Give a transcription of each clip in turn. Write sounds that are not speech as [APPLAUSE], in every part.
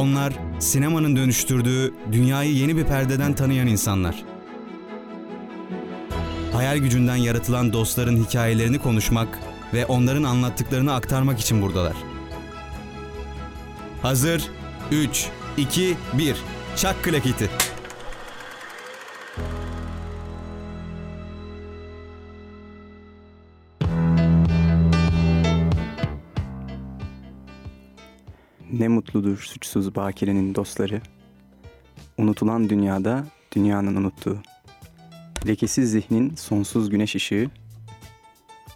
Onlar sinemanın dönüştürdüğü dünyayı yeni bir perdeden tanıyan insanlar. Hayal gücünden yaratılan dostların hikayelerini konuşmak ve onların anlattıklarını aktarmak için buradalar. Hazır 3 2 1 Çak klaketi. Ne mutludur suçsuz bakirenin dostları. Unutulan dünyada dünyanın unuttuğu. Lekesiz zihnin sonsuz güneş ışığı.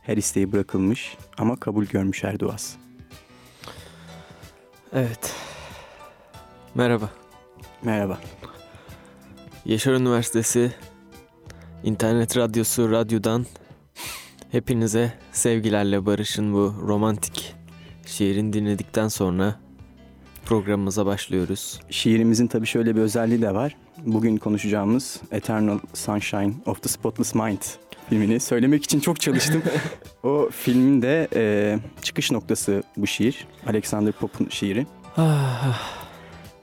Her isteği bırakılmış ama kabul görmüş her duası. Evet. Merhaba. Merhaba. Yaşar Üniversitesi İnternet Radyosu Radyo'dan hepinize sevgilerle Barış'ın bu romantik şiirini dinledikten sonra programımıza başlıyoruz. Şiirimizin tabii şöyle bir özelliği de var. Bugün konuşacağımız Eternal Sunshine of the Spotless Mind filmini söylemek için çok çalıştım. [LAUGHS] o filmin de e, çıkış noktası bu şiir. Alexander Pope'un şiiri. [SIGHS]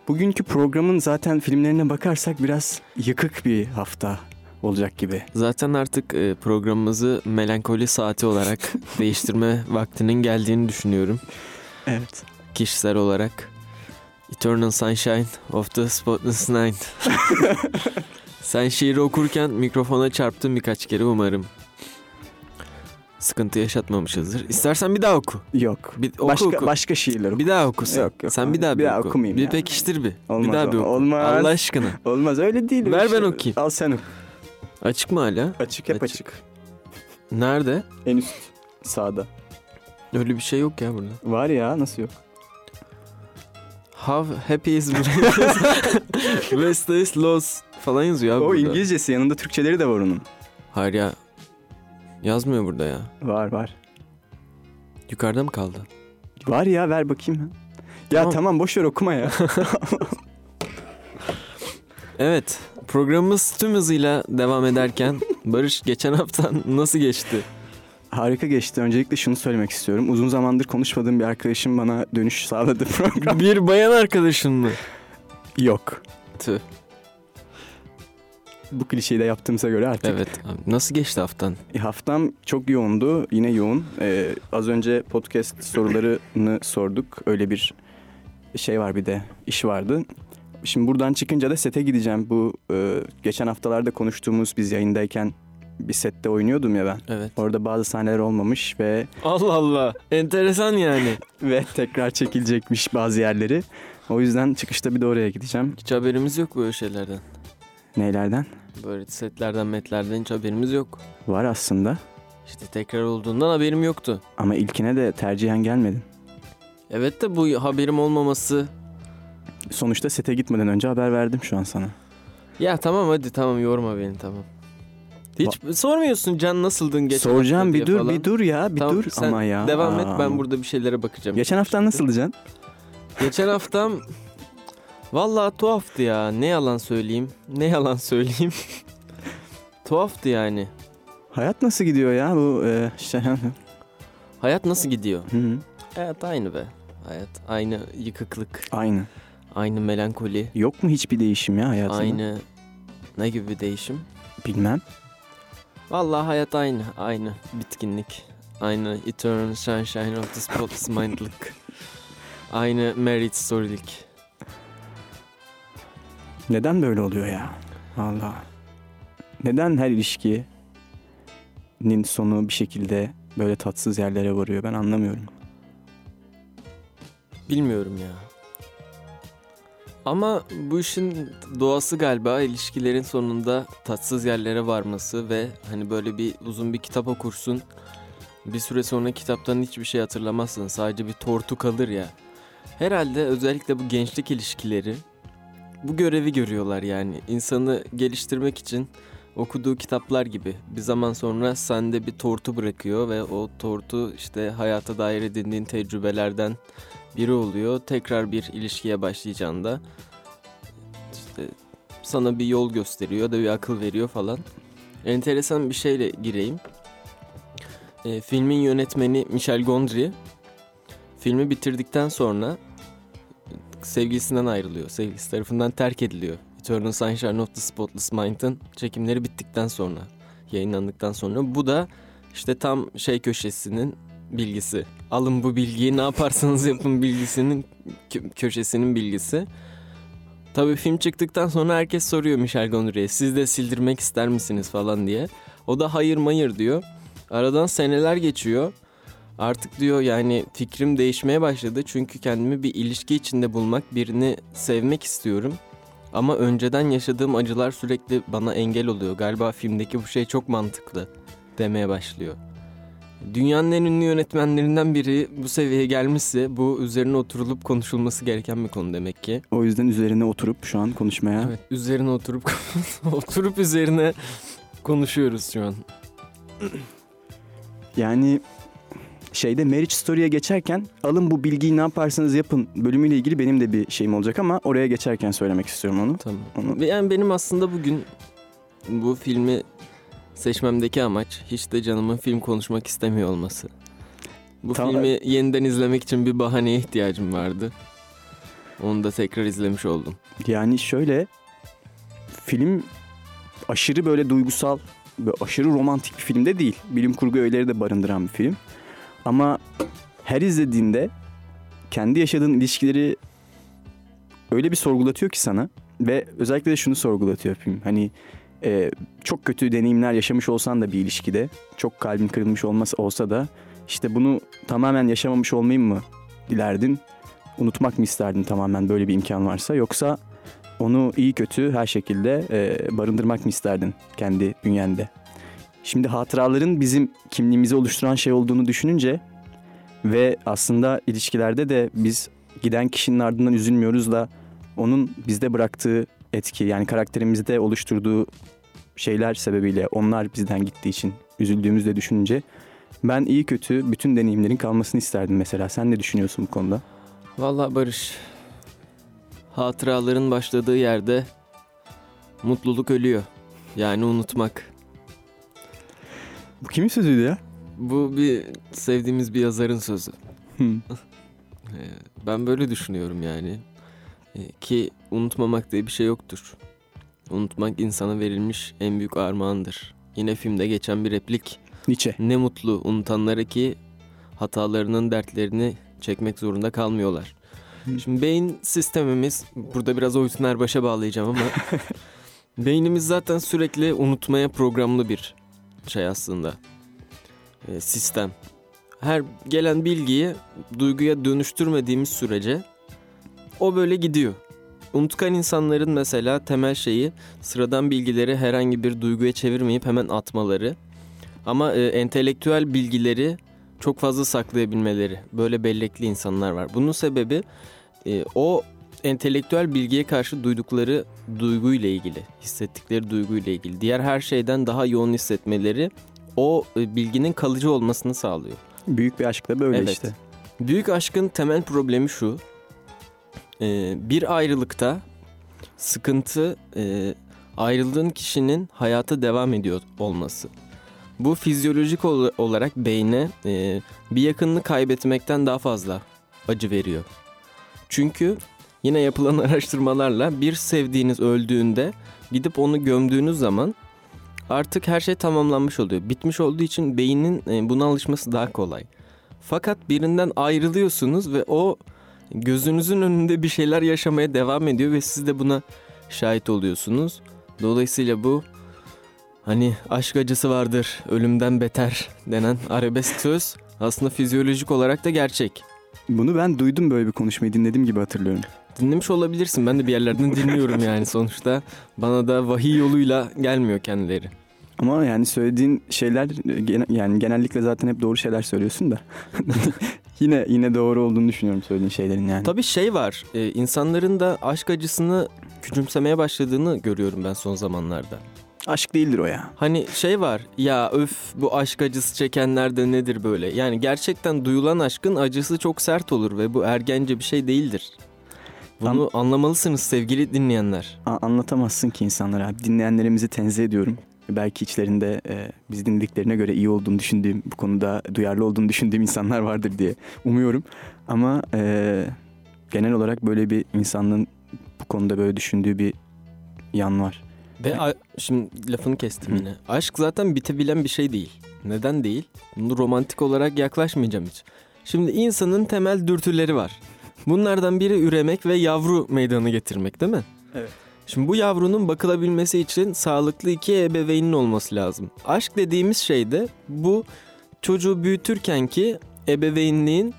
Bugünkü programın zaten filmlerine bakarsak biraz yıkık bir hafta olacak gibi. Zaten artık e, programımızı melankoli saati olarak [LAUGHS] değiştirme vaktinin geldiğini düşünüyorum. Evet. Kişisel olarak. Eternal Sunshine of the Spotless Night. [LAUGHS] Sen şiiri okurken mikrofona çarptın birkaç kere umarım. Sıkıntı yaşatmamışızdır. İstersen bir daha oku. Yok. Bir, oku, başka oku. başka şiirler. Bir daha oku sen. Yok, yok. Sen bir daha Bir bir, daha oku. okumayayım Bir ya. pekiştir bir. Olmaz bir daha bir oku. olmaz. Allah aşkına. Olmaz öyle değil. Ver öyle ben okuyayım. Al sen oku. Açık mı hala? Açık hep Açık. açık. Nerede? En üst sağda. Öyle bir şey yok ya burada. Var ya nasıl yok? How happy is [LAUGHS] West is lost falan yazıyor abi o burada. İngilizcesi yanında Türkçeleri de var onun. Hayır ya. Yazmıyor burada ya. Var var. Yukarıda mı kaldı? Var ya ver bakayım. Ya Tamam. tamam, boş ver okuma ya. [LAUGHS] Evet. Programımız tüm hızıyla devam ederken Barış geçen hafta nasıl geçti? Harika geçti. Öncelikle şunu söylemek istiyorum. Uzun zamandır konuşmadığım bir arkadaşım bana dönüş sağladı [LAUGHS] program. Bir bayan arkadaşın mı? Yok. Tüh. Bu klişeyi de yaptığımıza göre artık. Evet. Abi, nasıl geçti haftan? E, Haftam çok yoğundu. Yine yoğun. Ee, az önce podcast sorularını sorduk. Öyle bir şey var bir de iş vardı. Şimdi buradan çıkınca da sete gideceğim. Bu e, geçen haftalarda konuştuğumuz biz yayındayken bir sette oynuyordum ya ben. Evet. Orada bazı sahneler olmamış ve Allah Allah. Enteresan yani. [LAUGHS] ve tekrar çekilecekmiş bazı yerleri. O yüzden çıkışta bir de oraya gideceğim. Hiç haberimiz yok böyle şeylerden. Neylerden? Böyle setlerden metlerden hiç haberimiz yok. Var aslında İşte tekrar olduğundan haberim yoktu. ama ilkine de tercihen gelmedin. Evet de bu haberim olmaması... Sonuçta sete gitmeden önce haber verdim şu an sana. Ya tamam hadi tamam yorma beni tamam. Hiç sormuyorsun Can nasıldın geçen Soracağım hafta bir dur falan. bir dur ya bir Tamam, dur sen ama ya. Devam et ben burada bir şeylere bakacağım. Geçen haftan nasıldı Can? Geçen haftam [LAUGHS] vallahi tuhaftı ya. Ne yalan söyleyeyim. Ne yalan söyleyeyim. [LAUGHS] tuhaftı yani. Hayat nasıl gidiyor ya bu e, şey. [LAUGHS] Hayat nasıl gidiyor? Hı hı. Hayat aynı be. Hayat aynı yıkıklık, Aynı. aynı melankoli, Yok mu hiçbir değişim ya hayatında? aynı ne gibi bir değişim? Bilmem. Vallahi hayat aynı, aynı bitkinlik, aynı eternal sunshine of the spotless mindlık, [LAUGHS] aynı merit story'lik. Neden böyle oluyor ya? Allah. Neden her ilişkinin sonu bir şekilde böyle tatsız yerlere varıyor ben anlamıyorum. Bilmiyorum ya. Ama bu işin doğası galiba ilişkilerin sonunda tatsız yerlere varması ve hani böyle bir uzun bir kitap okursun. Bir süre sonra kitaptan hiçbir şey hatırlamazsın. Sadece bir tortu kalır ya. Herhalde özellikle bu gençlik ilişkileri bu görevi görüyorlar yani. İnsanı geliştirmek için okuduğu kitaplar gibi bir zaman sonra sende bir tortu bırakıyor ve o tortu işte hayata dair edindiğin tecrübelerden biri oluyor. Tekrar bir ilişkiye başlayacağında işte sana bir yol gösteriyor da bir akıl veriyor falan. Enteresan bir şeyle gireyim. E, filmin yönetmeni Michel Gondry filmi bitirdikten sonra sevgilisinden ayrılıyor. Sevgilisi tarafından terk ediliyor. Eternal Sunshine of the Spotless Mind'ın çekimleri bittikten sonra, yayınlandıktan sonra. Bu da işte tam şey köşesinin bilgisi. Alın bu bilgiyi ne yaparsanız yapın bilgisinin kö- köşesinin bilgisi. Tabii film çıktıktan sonra herkes soruyor Michel Gondry'e siz de sildirmek ister misiniz falan diye. O da hayır mayır diyor. Aradan seneler geçiyor. Artık diyor yani fikrim değişmeye başladı. Çünkü kendimi bir ilişki içinde bulmak, birini sevmek istiyorum. Ama önceden yaşadığım acılar sürekli bana engel oluyor. Galiba filmdeki bu şey çok mantıklı demeye başlıyor. Dünyanın en ünlü yönetmenlerinden biri bu seviyeye gelmişse bu üzerine oturulup konuşulması gereken bir konu demek ki. O yüzden üzerine oturup şu an konuşmaya Evet, üzerine oturup [LAUGHS] oturup üzerine konuşuyoruz şu an. Yani şeyde Marriage Story'e geçerken alın bu bilgiyi ne yaparsanız yapın bölümüyle ilgili benim de bir şeyim olacak ama oraya geçerken söylemek istiyorum onu. Tamam. Onu Yani benim aslında bugün bu filmi seçmemdeki amaç hiç de canımın film konuşmak istemiyor olması. Bu Tamam. filmi yeniden izlemek için bir bahaneye ihtiyacım vardı. Onu da tekrar izlemiş oldum. yani şöyle film aşırı böyle duygusal ve aşırı romantik bir filmde değil. Bilim kurgu öğeleri de barındıran bir film. Ama her izlediğinde kendi yaşadığın ilişkileri öyle bir sorgulatıyor ki sana ve özellikle de şunu sorgulatıyor film. Hani e, çok kötü deneyimler yaşamış olsan da bir ilişkide, çok kalbin kırılmış olması olsa da işte bunu tamamen yaşamamış olmayı mı dilerdin? Unutmak mı isterdin tamamen böyle bir imkan varsa yoksa onu iyi kötü her şekilde e, barındırmak mı isterdin kendi bünyende? Şimdi hatıraların bizim kimliğimizi oluşturan şey olduğunu düşününce ve aslında ilişkilerde de biz giden kişinin ardından üzülmüyoruz da onun bizde bıraktığı etki yani karakterimizde oluşturduğu şeyler sebebiyle onlar bizden gittiği için üzüldüğümüzü de düşününce ben iyi kötü bütün deneyimlerin kalmasını isterdim mesela. Sen ne düşünüyorsun bu konuda? Vallahi Barış, hatıraların başladığı yerde mutluluk ölüyor. Yani unutmak. Bu kimin sözüydü ya? Bu bir sevdiğimiz bir yazarın sözü. Hı. [LAUGHS] Ee, Ben böyle düşünüyorum yani. Ee, Ki unutmamak diye bir şey yoktur. Unutmak insana verilmiş en büyük armağandır. Yine filmde geçen bir replik. Nietzsche. Ne mutlu unutanlara ki hatalarının dertlerini çekmek zorunda kalmıyorlar. Şimdi beyin sistemimiz, burada biraz Oytun Erbaş'a bağlayacağım ama [LAUGHS] beynimiz zaten sürekli unutmaya programlı bir şey aslında. Ee, sistem. Her gelen bilgiyi duyguya dönüştürmediğimiz sürece o böyle gidiyor. Unutkan insanların mesela temel şeyi sıradan bilgileri herhangi bir duyguya çevirmeyip hemen atmaları. Ama e, entelektüel bilgileri çok fazla saklayabilmeleri. Böyle bellekli insanlar var. Bunun sebebi e, o entelektüel bilgiye karşı duydukları duyguyla ilgili, hissettikleri duyguyla ilgili. Diğer her şeyden daha yoğun hissetmeleri o e, bilginin kalıcı olmasını sağlıyor. Büyük bir aşk da böyle Evet. işte. Büyük aşkın temel problemi şu. Ee, bir ayrılıkta sıkıntı e, ayrıldığın kişinin hayata devam ediyor olması. Bu fizyolojik ol- olarak beyne e, bir yakınını kaybetmekten daha fazla acı veriyor. Çünkü yine yapılan [LAUGHS] araştırmalarla bir sevdiğiniz öldüğünde gidip onu gömdüğünüz zaman artık her şey tamamlanmış oluyor. Bitmiş olduğu için beynin e, buna alışması daha kolay. Fakat birinden ayrılıyorsunuz ve o gözünüzün önünde bir şeyler yaşamaya devam ediyor ve siz de buna şahit oluyorsunuz. Dolayısıyla bu hani aşk acısı vardır, ölümden beter denen arabesk söz aslında fizyolojik olarak da gerçek. Bunu ben duydum böyle bir konuşmayı dinlediğim gibi hatırlıyorum. Dinlemiş olabilirsin. Ben de bir yerlerden dinliyorum [LAUGHS] yani sonuçta. Bana da vahiy yoluyla gelmiyor kendileri. Ama yani söylediğin şeyler gene- yani genellikle zaten hep doğru şeyler söylüyorsun da. [LAUGHS] yine yine doğru olduğunu düşünüyorum söylediğin şeylerin yani. Tabii şey var. e, insanların da aşk acısını küçümsemeye başladığını görüyorum ben son zamanlarda. Aşk değildir o ya. Hani şey var ya öf bu aşk acısı çekenler de nedir böyle? Yani gerçekten duyulan aşkın acısı çok sert olur ve bu ergence bir şey değildir. Bunu anlamalısınız sevgili dinleyenler. A- anlatamazsın ki insanlara. abi. Dinleyenlerimizi tenzih ediyorum. Belki içlerinde e, biz dinlediklerine göre iyi olduğunu düşündüğüm, bu konuda duyarlı olduğunu düşündüğüm insanlar vardır diye umuyorum. Ama e, genel olarak böyle bir insanlığın bu konuda böyle düşündüğü bir yan var. Ve a- şimdi lafını kestim Hı. yine. Aşk zaten bitebilen bir şey değil. Neden değil? Bunu romantik olarak yaklaşmayacağım hiç. Şimdi insanın temel dürtüleri var. Bunlardan biri üremek ve yavru meydana getirmek değil mi? Evet. Şimdi bu yavrunun bakılabilmesi için sağlıklı iki ebeveynin olması lazım. Aşk dediğimiz şey de bu çocuğu büyütürken ki ebeveynliğin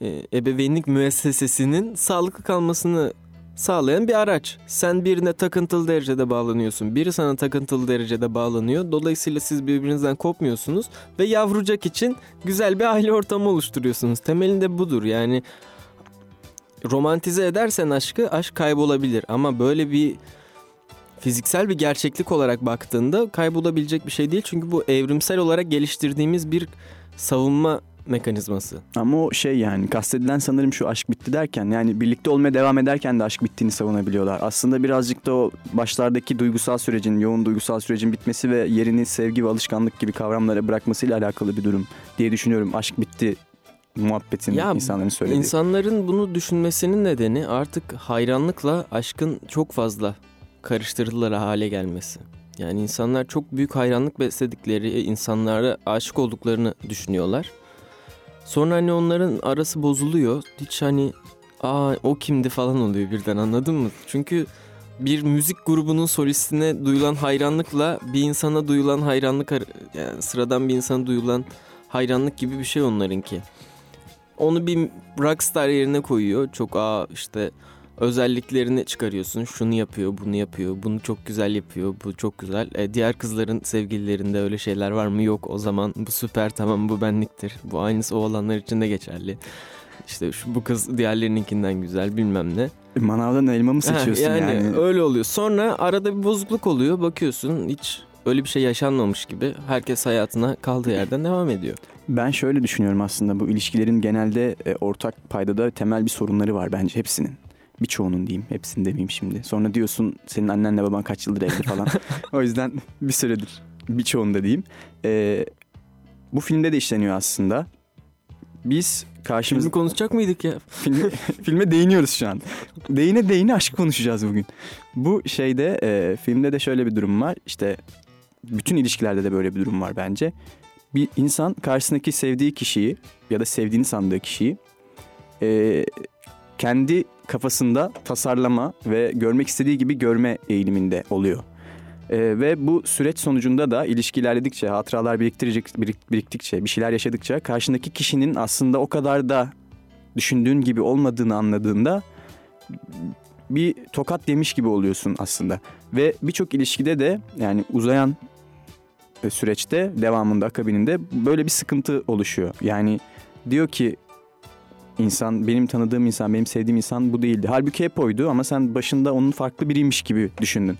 e, ebeveynlik müessesesinin sağlıklı kalmasını sağlayan bir araç. Sen birine takıntılı derecede bağlanıyorsun. Biri sana takıntılı derecede bağlanıyor. Dolayısıyla siz birbirinizden kopmuyorsunuz ve yavrucak için güzel bir aile ortamı oluşturuyorsunuz. Temelinde budur. Yani romantize edersen aşkı aşk kaybolabilir ama böyle bir fiziksel bir gerçeklik olarak baktığında kaybolabilecek bir şey değil. Çünkü bu evrimsel olarak geliştirdiğimiz bir savunma mekanizması. Ama o şey yani kastedilen sanırım şu aşk bitti derken yani birlikte olmaya devam ederken de aşk bittiğini savunabiliyorlar. Aslında birazcık da o başlardaki duygusal sürecin, yoğun duygusal sürecin bitmesi ve yerini sevgi ve alışkanlık gibi kavramlara bırakmasıyla alakalı bir durum diye düşünüyorum. Aşk bitti muhabbetini Ya, insanların söylediği. İnsanların bunu düşünmesinin nedeni artık hayranlıkla aşkın çok fazla karıştırılır hale gelmesi. Yani insanlar çok büyük hayranlık besledikleri insanlara aşık olduklarını düşünüyorlar. Sonra hani onların arası bozuluyor. Hiç hani aa o kimdi falan oluyor birden anladın mı? Çünkü bir müzik grubunun solistine duyulan hayranlıkla bir insana duyulan hayranlık yani sıradan bir insana duyulan hayranlık gibi bir şey onlarınki. Onu bir rockstar yerine koyuyor. Çok aa işte özelliklerini çıkarıyorsun. Şunu yapıyor, bunu yapıyor, bunu çok güzel yapıyor, bu çok güzel. E, diğer kızların sevgililerinde öyle şeyler var mı? Yok. O zaman bu süper tamam bu benliktir. Bu aynısı o olanlar için de geçerli. İşte şu, bu kız diğerlerininkinden güzel bilmem ne. Manavdan elma mı [LAUGHS] Ha, seçiyorsun yani? yani? öyle oluyor. Sonra arada bir bozukluk oluyor. Bakıyorsun hiç öyle bir şey yaşanmamış gibi. Herkes hayatına kaldığı yerden devam ediyor. Ben şöyle düşünüyorum aslında bu ilişkilerin genelde e, ortak paydada temel bir sorunları var bence hepsinin. Birçoğunun diyeyim. Hepsini demeyeyim şimdi. Sonra diyorsun senin annenle baban kaç yıldır evli falan. [LAUGHS] o yüzden bir süredir birçoğunda diyeyim. E, bu filmde de işleniyor aslında. Biz karşımızda... Şimdi konuşacak mıydık ya? Filme, [LAUGHS] filme değiniyoruz şu an. Değine değine aşk konuşacağız bugün. Bu şeyde e, filmde de şöyle bir durum var. İşte bütün ilişkilerde de böyle bir durum var bence. Bir insan karşısındaki sevdiği kişiyi ya da sevdiğini sandığı kişiyi e, kendi kafasında tasarlama ve görmek istediği gibi görme eğiliminde oluyor. E, ve bu süreç sonucunda da ilişki ilerledikçe, hatıralar biriktirecek, birik- biriktikçe, bir şeyler yaşadıkça karşındaki kişinin aslında o kadar da düşündüğün gibi olmadığını anladığında bir tokat demiş gibi oluyorsun aslında. Ve birçok ilişkide de yani uzayan süreçte devamında akabininde böyle bir sıkıntı oluşuyor. Yani diyor ki insan benim tanıdığım insan benim sevdiğim insan bu değildi. Halbuki hep oydu ama sen başında onun farklı biriymiş gibi düşündün.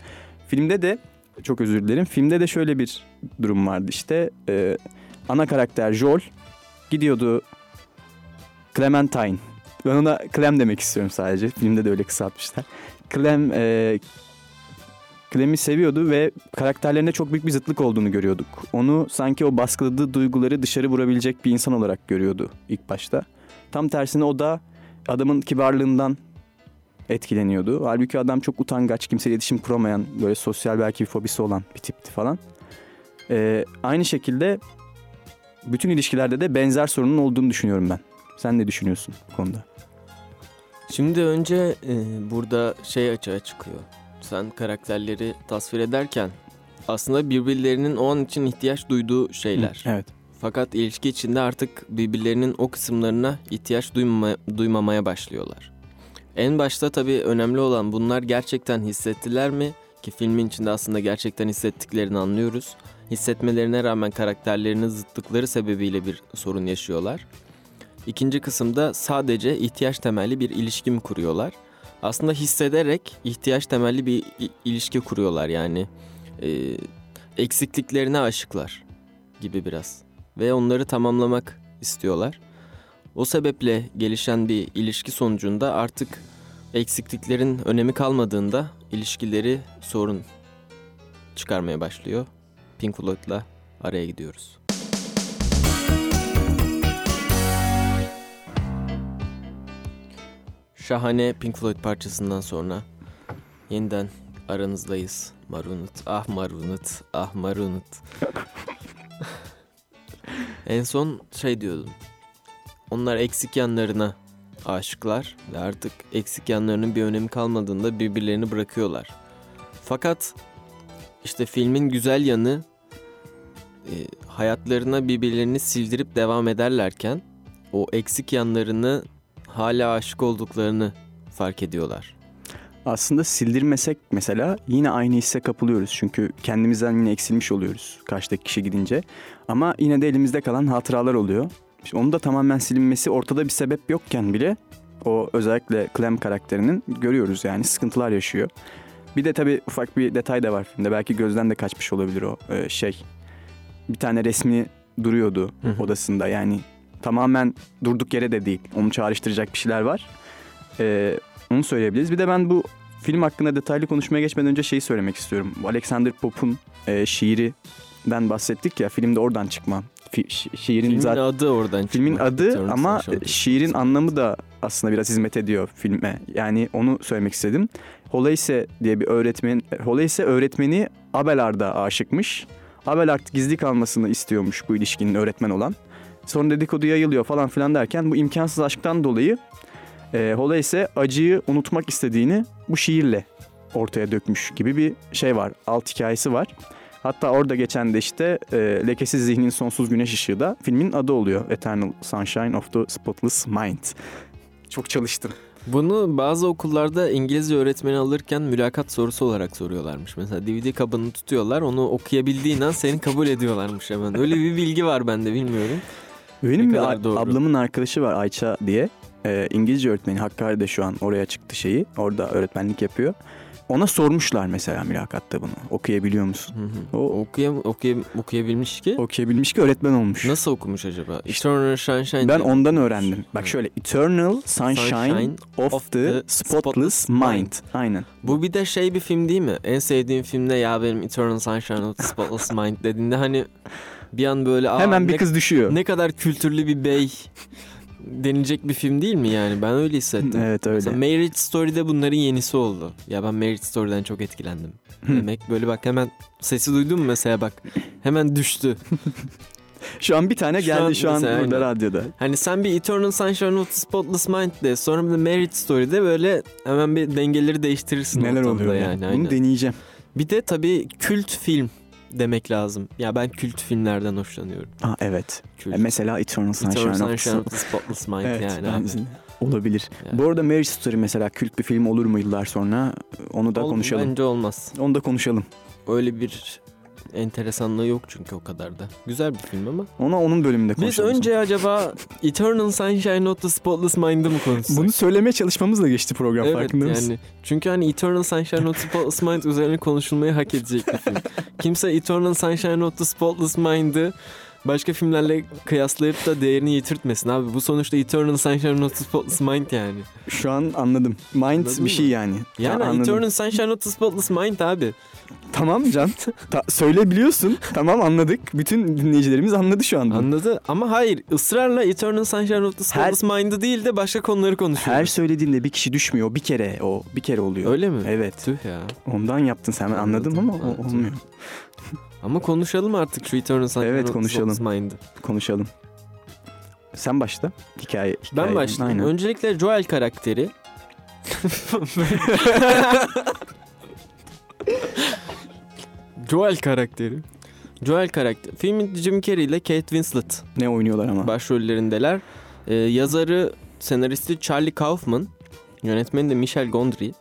Filmde de çok özür dilerim. Filmde de şöyle bir durum vardı işte. e, ana karakter Joel gidiyordu Clementine. Ben ona Clem demek istiyorum sadece. Filmde de öyle kısaltmışlar. Clem e, Clem'i seviyordu ve karakterlerinde çok büyük bir zıtlık olduğunu görüyorduk. Onu sanki o baskıladığı duyguları dışarı vurabilecek bir insan olarak görüyordu ilk başta. Tam tersine o da adamın kibarlığından etkileniyordu. Halbuki adam çok utangaç, kimseyle iletişim kuramayan, böyle sosyal belki bir fobisi olan bir tipti falan. E, aynı şekilde bütün ilişkilerde de benzer sorunun olduğunu düşünüyorum ben. Sen ne düşünüyorsun bu konuda? Şimdi önce e, burada şey açığa çıkıyor. Sen karakterleri tasvir ederken aslında birbirlerinin o an için ihtiyaç duyduğu şeyler. Evet. Fakat ilişki içinde artık birbirlerinin o kısımlarına ihtiyaç duymama, duymamaya başlıyorlar. En başta tabii önemli olan bunlar gerçekten hissettiler mi? Ki filmin içinde aslında gerçekten hissettiklerini anlıyoruz. Hissetmelerine rağmen karakterlerinin zıtlıkları sebebiyle bir sorun yaşıyorlar. İkinci kısımda sadece ihtiyaç temelli bir ilişki mi kuruyorlar? Aslında hissederek ihtiyaç temelli bir ilişki kuruyorlar yani. e, eksikliklerine aşıklar gibi biraz. Ve onları tamamlamak istiyorlar. O sebeple gelişen bir ilişki sonucunda artık eksikliklerin önemi kalmadığında ilişkileri sorun çıkarmaya başlıyor. Pink Floyd'la araya gidiyoruz. Şahane Pink Floyd parçasından sonra yeniden aranızdayız. Marunut, ah Marunut, ah Marunut. [LAUGHS] en son şey diyordum. Onlar eksik yanlarına aşıklar ve artık eksik yanlarının bir önemi kalmadığında birbirlerini bırakıyorlar. Fakat işte filmin güzel yanı e, hayatlarına birbirlerini sildirip devam ederlerken o eksik yanlarını hala aşık olduklarını fark ediyorlar. Aslında sildirmesek mesela yine aynı hisse kapılıyoruz. Çünkü kendimizden yine eksilmiş oluyoruz karşıdaki kişi gidince. Ama yine de elimizde kalan hatıralar oluyor. İşte onu da tamamen silinmesi ortada bir sebep yokken bile o özellikle Clem karakterinin görüyoruz yani sıkıntılar yaşıyor. Bir de tabii ufak bir detay da var filmde. Belki gözden de kaçmış olabilir o e, şey. Bir tane resmi duruyordu odasında. Yani tamamen durduk yere de değil. Onu çağrıştıracak bir şeyler var. E, onu söyleyebiliriz. Bir de ben bu film hakkında detaylı konuşmaya geçmeden önce şeyi söylemek istiyorum. Bu Alexander Pope'un e, şiirinden bahsettik ya. Filmde oradan çıkma. Fi- şi- şiirin Filmin zaten adı oradan Filmin çıkma. adı ama şiirin Spotless anlamı da aslında biraz hizmet ediyor filme. Yani onu söylemek istedim. Holeyse diye bir öğretmen, Holeyse öğretmeni Abelard'a aşıkmış. Abelard gizli kalmasını istiyormuş bu ilişkinin öğretmen olan. Sonra dedikodu yayılıyor falan filan derken bu imkansız aşktan dolayı e, Holeyse acıyı unutmak istediğini bu şiirle ortaya dökmüş gibi bir şey var. Alt hikayesi var. Hatta orada geçen de işte e, Lekesiz Zihnin Sonsuz Güneş Işığı da filmin adı oluyor. Eternal Sunshine of the Spotless Mind. Çok çalıştım. Bunu bazı okullarda İngilizce öğretmeni alırken mülakat sorusu olarak soruyorlarmış. Mesela DVD kabını tutuyorlar onu okuyabildiğin an seni kabul ediyorlarmış hemen. Öyle bir bilgi var bende bilmiyorum. Benim bir a- doğru. ablamın arkadaşı var Ayça diye. E, İngilizce öğretmeni Hakkari'de şu an oraya çıktı şeyi. Orada öğretmenlik yapıyor. Ona sormuşlar mesela mülakatta bunu. Okuyabiliyor musun? Hı hı. O Okuyam, okuyam, okuyabilmiş ki. okuyabilmiş ki öğretmen olmuş. Nasıl okumuş acaba? Eternal Sunshine Ben ondan okumuş. öğrendim. Bak Hı. şöyle Eternal Sunshine, Sunshine of, of the, the Spotless, Spotless Mind. Mind. Aynen. Bu bir de şey bir film değil mi? En sevdiğim filmde ya benim Eternal Sunshine of the Spotless Mind dediğinde hani bir an böyle Aa, Hemen bir ne, kız düşüyor. ne kadar kültürlü bir bey denilecek bir film değil mi yani? Ben öyle hissettim. Evet öyle. Mesela Marriage Story'de bunların yenisi oldu. Ya ben Marriage Story'den çok etkilendim. Demek böyle bak hemen sesi duydun mu mesela bak hemen düştü. [LAUGHS] Şu an bir tane Şu geldi an şu an mesela burada radyoda. Hani sen bir Eternal Sunshine of the Spotless Mind de sonra bir de Marriage Story'de böyle hemen bir dengeleri değiştirirsin. Neler oluyor yani. yani. Bunu deneyeceğim. Bir de tabii kült film demek lazım. Ya ben kült filmlerden hoşlanıyorum. Aa, evet. Kült. E, mesela Eternal Sunshine, Eternal Sunshine of the Spotless Mind Evet, yani. abi. de. Olabilir. Yani. Bu arada Marriage Story mesela kült bir film olur mu yıllar sonra? Onu da Oğlum, konuşalım. Bence olmaz. Onu da konuşalım. Öyle bir enteresanlığı yok çünkü o kadar da. Güzel bir film ama. Ona onun bölümünde Biz konuşalım. önce acaba Eternal Sunshine of the Spotless Mind'ı mı konuşsak? Bunu söylemeye çalışmamızla geçti program evet farkında mısın? yani çünkü hani Eternal Sunshine of the Spotless Mind üzerine konuşulmayı hak edecek bir film. [LAUGHS] Kimse Eternal Sunshine of the Spotless Mind'ı başka filmlerle kıyaslayıp da değerini yitirtmesin abi. Bu sonuçta Eternal Sunshine of the Spotless Mind yani. Şu an anladım. Mind Anladın bir şey mı? yani. Yani anladım. Eternal Sunshine of the Spotless Mind abi. Tamam Can. [LAUGHS] Ta- söyleyebiliyorsun. tamam anladık. Bütün dinleyicilerimiz anladı şu anda. Anladı ama hayır ısrarla Eternal Sunshine of the Her- Spotless Mind'ı değil de başka konuları konuşuyor. Her söylediğinde bir kişi düşmüyor. Bir kere o. Bir kere oluyor. Öyle mi? Evet. Tüh ya. Ondan yaptın sen. Ben anladım Anladım, ama o- anladım. olmuyor. Ama konuşalım artık şu Eternal Sunshine Evet, of konuşalım. Mind'ı. Konuşalım. Sen başla. Hikaye. Ben hikaye- başlayayım. Aynen. Öncelikle Joel karakteri. [LAUGHS] Joel karakteri. Joel karakter. Filmin Jim Carrey ile Kate Winslet Ne oynuyorlar ama. başrollerindeler. Ee, yazarı, senaristi Charlie Kaufman. Yönetmeni de Michel Gondry.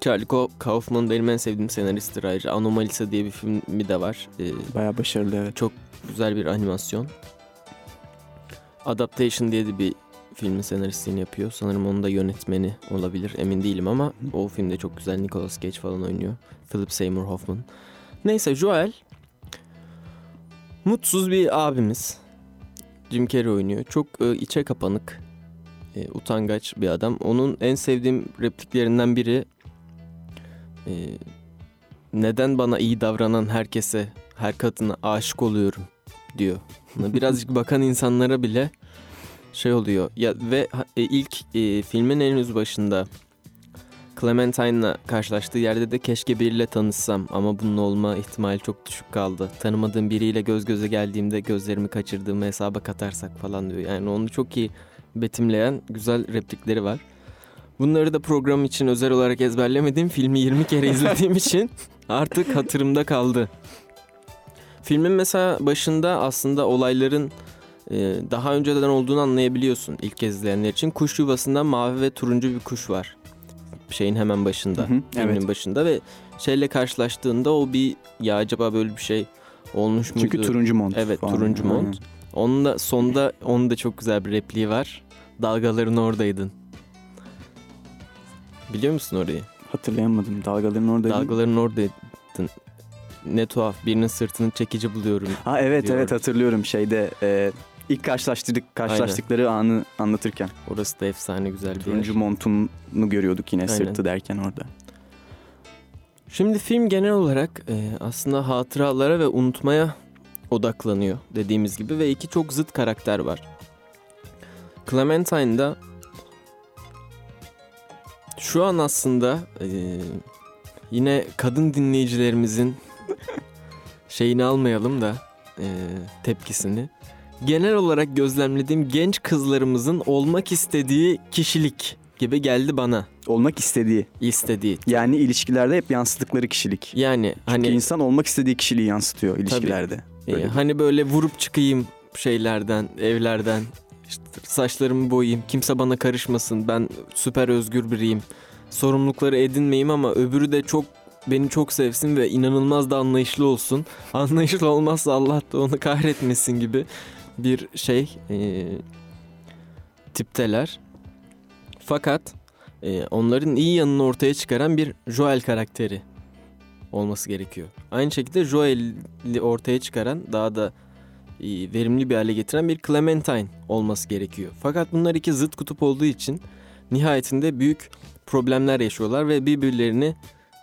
Charlie Ko- Kaufman benim en sevdiğim senaristtir ayrıca. Anomalisa diye bir filmi de var. Ee, Bayağı başarılı evet. güzel bir animasyon. Adaptation diye de bir filmin senaristliğini yapıyor. Sanırım onun da yönetmeni olabilir. Emin değilim ama o filmde çok güzel Nicolas Cage falan oynuyor. Philip Seymour Hoffman. Neyse Joel mutsuz bir abimiz. Jim Carrey oynuyor. Çok e, içe kapanık, e, utangaç bir adam. Onun en sevdiğim repliklerinden biri e, neden bana iyi davranan herkese, her kadına aşık oluyorum diyor. [LAUGHS] Birazcık bakan insanlara bile şey oluyor. Ya ve e, ilk e, filmin en üst başında Clementine'la karşılaştığı yerde de keşke biriyle tanışsam ama bunun olma ihtimali çok düşük kaldı. Tanımadığım biriyle göz göze geldiğimde gözlerimi kaçırdığımı hesaba katarsak falan diyor. Yani onu çok iyi betimleyen güzel replikleri var. Bunları da program için özel olarak ezberlemediğim filmi 20 kere [LAUGHS] izlediğim için artık hatırımda kaldı. Filmin mesela başında aslında olayların e, daha önceden olduğunu anlayabiliyorsun ilk kez izleyenler için. Kuş yuvasında mavi ve turuncu bir kuş var. Şeyin hemen başında. Hı hı, filmin evet. başında ve şeyle karşılaştığında o bir ya acaba böyle bir şey olmuş muydu? Çünkü turuncu mont. Evet falan. turuncu Aynen. mont. Onun da sonda onun da çok güzel bir repliği var. Dalgaların oradaydın. Biliyor musun orayı? Hatırlayamadım. Dalgaların orada. Dalgaların oradaydın. Ne tuhaf birinin sırtını çekici buluyorum. Ha evet diyor. evet hatırlıyorum şeyde e, ilk karşılaştırdık karşılaştıkları anı anlatırken. Orası da efsane güzel bir yer. Turuncu montunu görüyorduk yine Aynen. sırtı derken orada. Şimdi film genel olarak e, aslında hatıralara ve unutmaya odaklanıyor dediğimiz gibi ve iki çok zıt karakter var. Clementine'da şu an aslında e, yine kadın dinleyicilerimizin [LAUGHS] şeyini almayalım da e, tepkisini. Genel olarak gözlemlediğim genç kızlarımızın olmak istediği kişilik gibi geldi bana. Olmak istediği. istediği. Yani ilişkilerde hep yansıttıkları kişilik. Yani Çünkü hani insan olmak istediği kişiliği yansıtıyor ilişkilerde. e, Böyle. hani böyle vurup çıkayım şeylerden, evlerden. İşte saçlarımı boyayayım, kimse bana karışmasın. Ben süper özgür biriyim. Sorumlulukları edinmeyeyim ama öbürü de çok beni çok sevsin ve inanılmaz da anlayışlı olsun. [LAUGHS] Anlayışlı olmazsa Allah da onu kahretmesin gibi bir şey e, tipteler. Fakat e, onların iyi yanını ortaya çıkaran bir Joel karakteri olması gerekiyor. Aynı şekilde Joel'i ortaya çıkaran daha da verimli bir hale getiren bir Clementine olması gerekiyor. Fakat bunlar iki zıt kutup olduğu için nihayetinde büyük problemler yaşıyorlar ve birbirlerini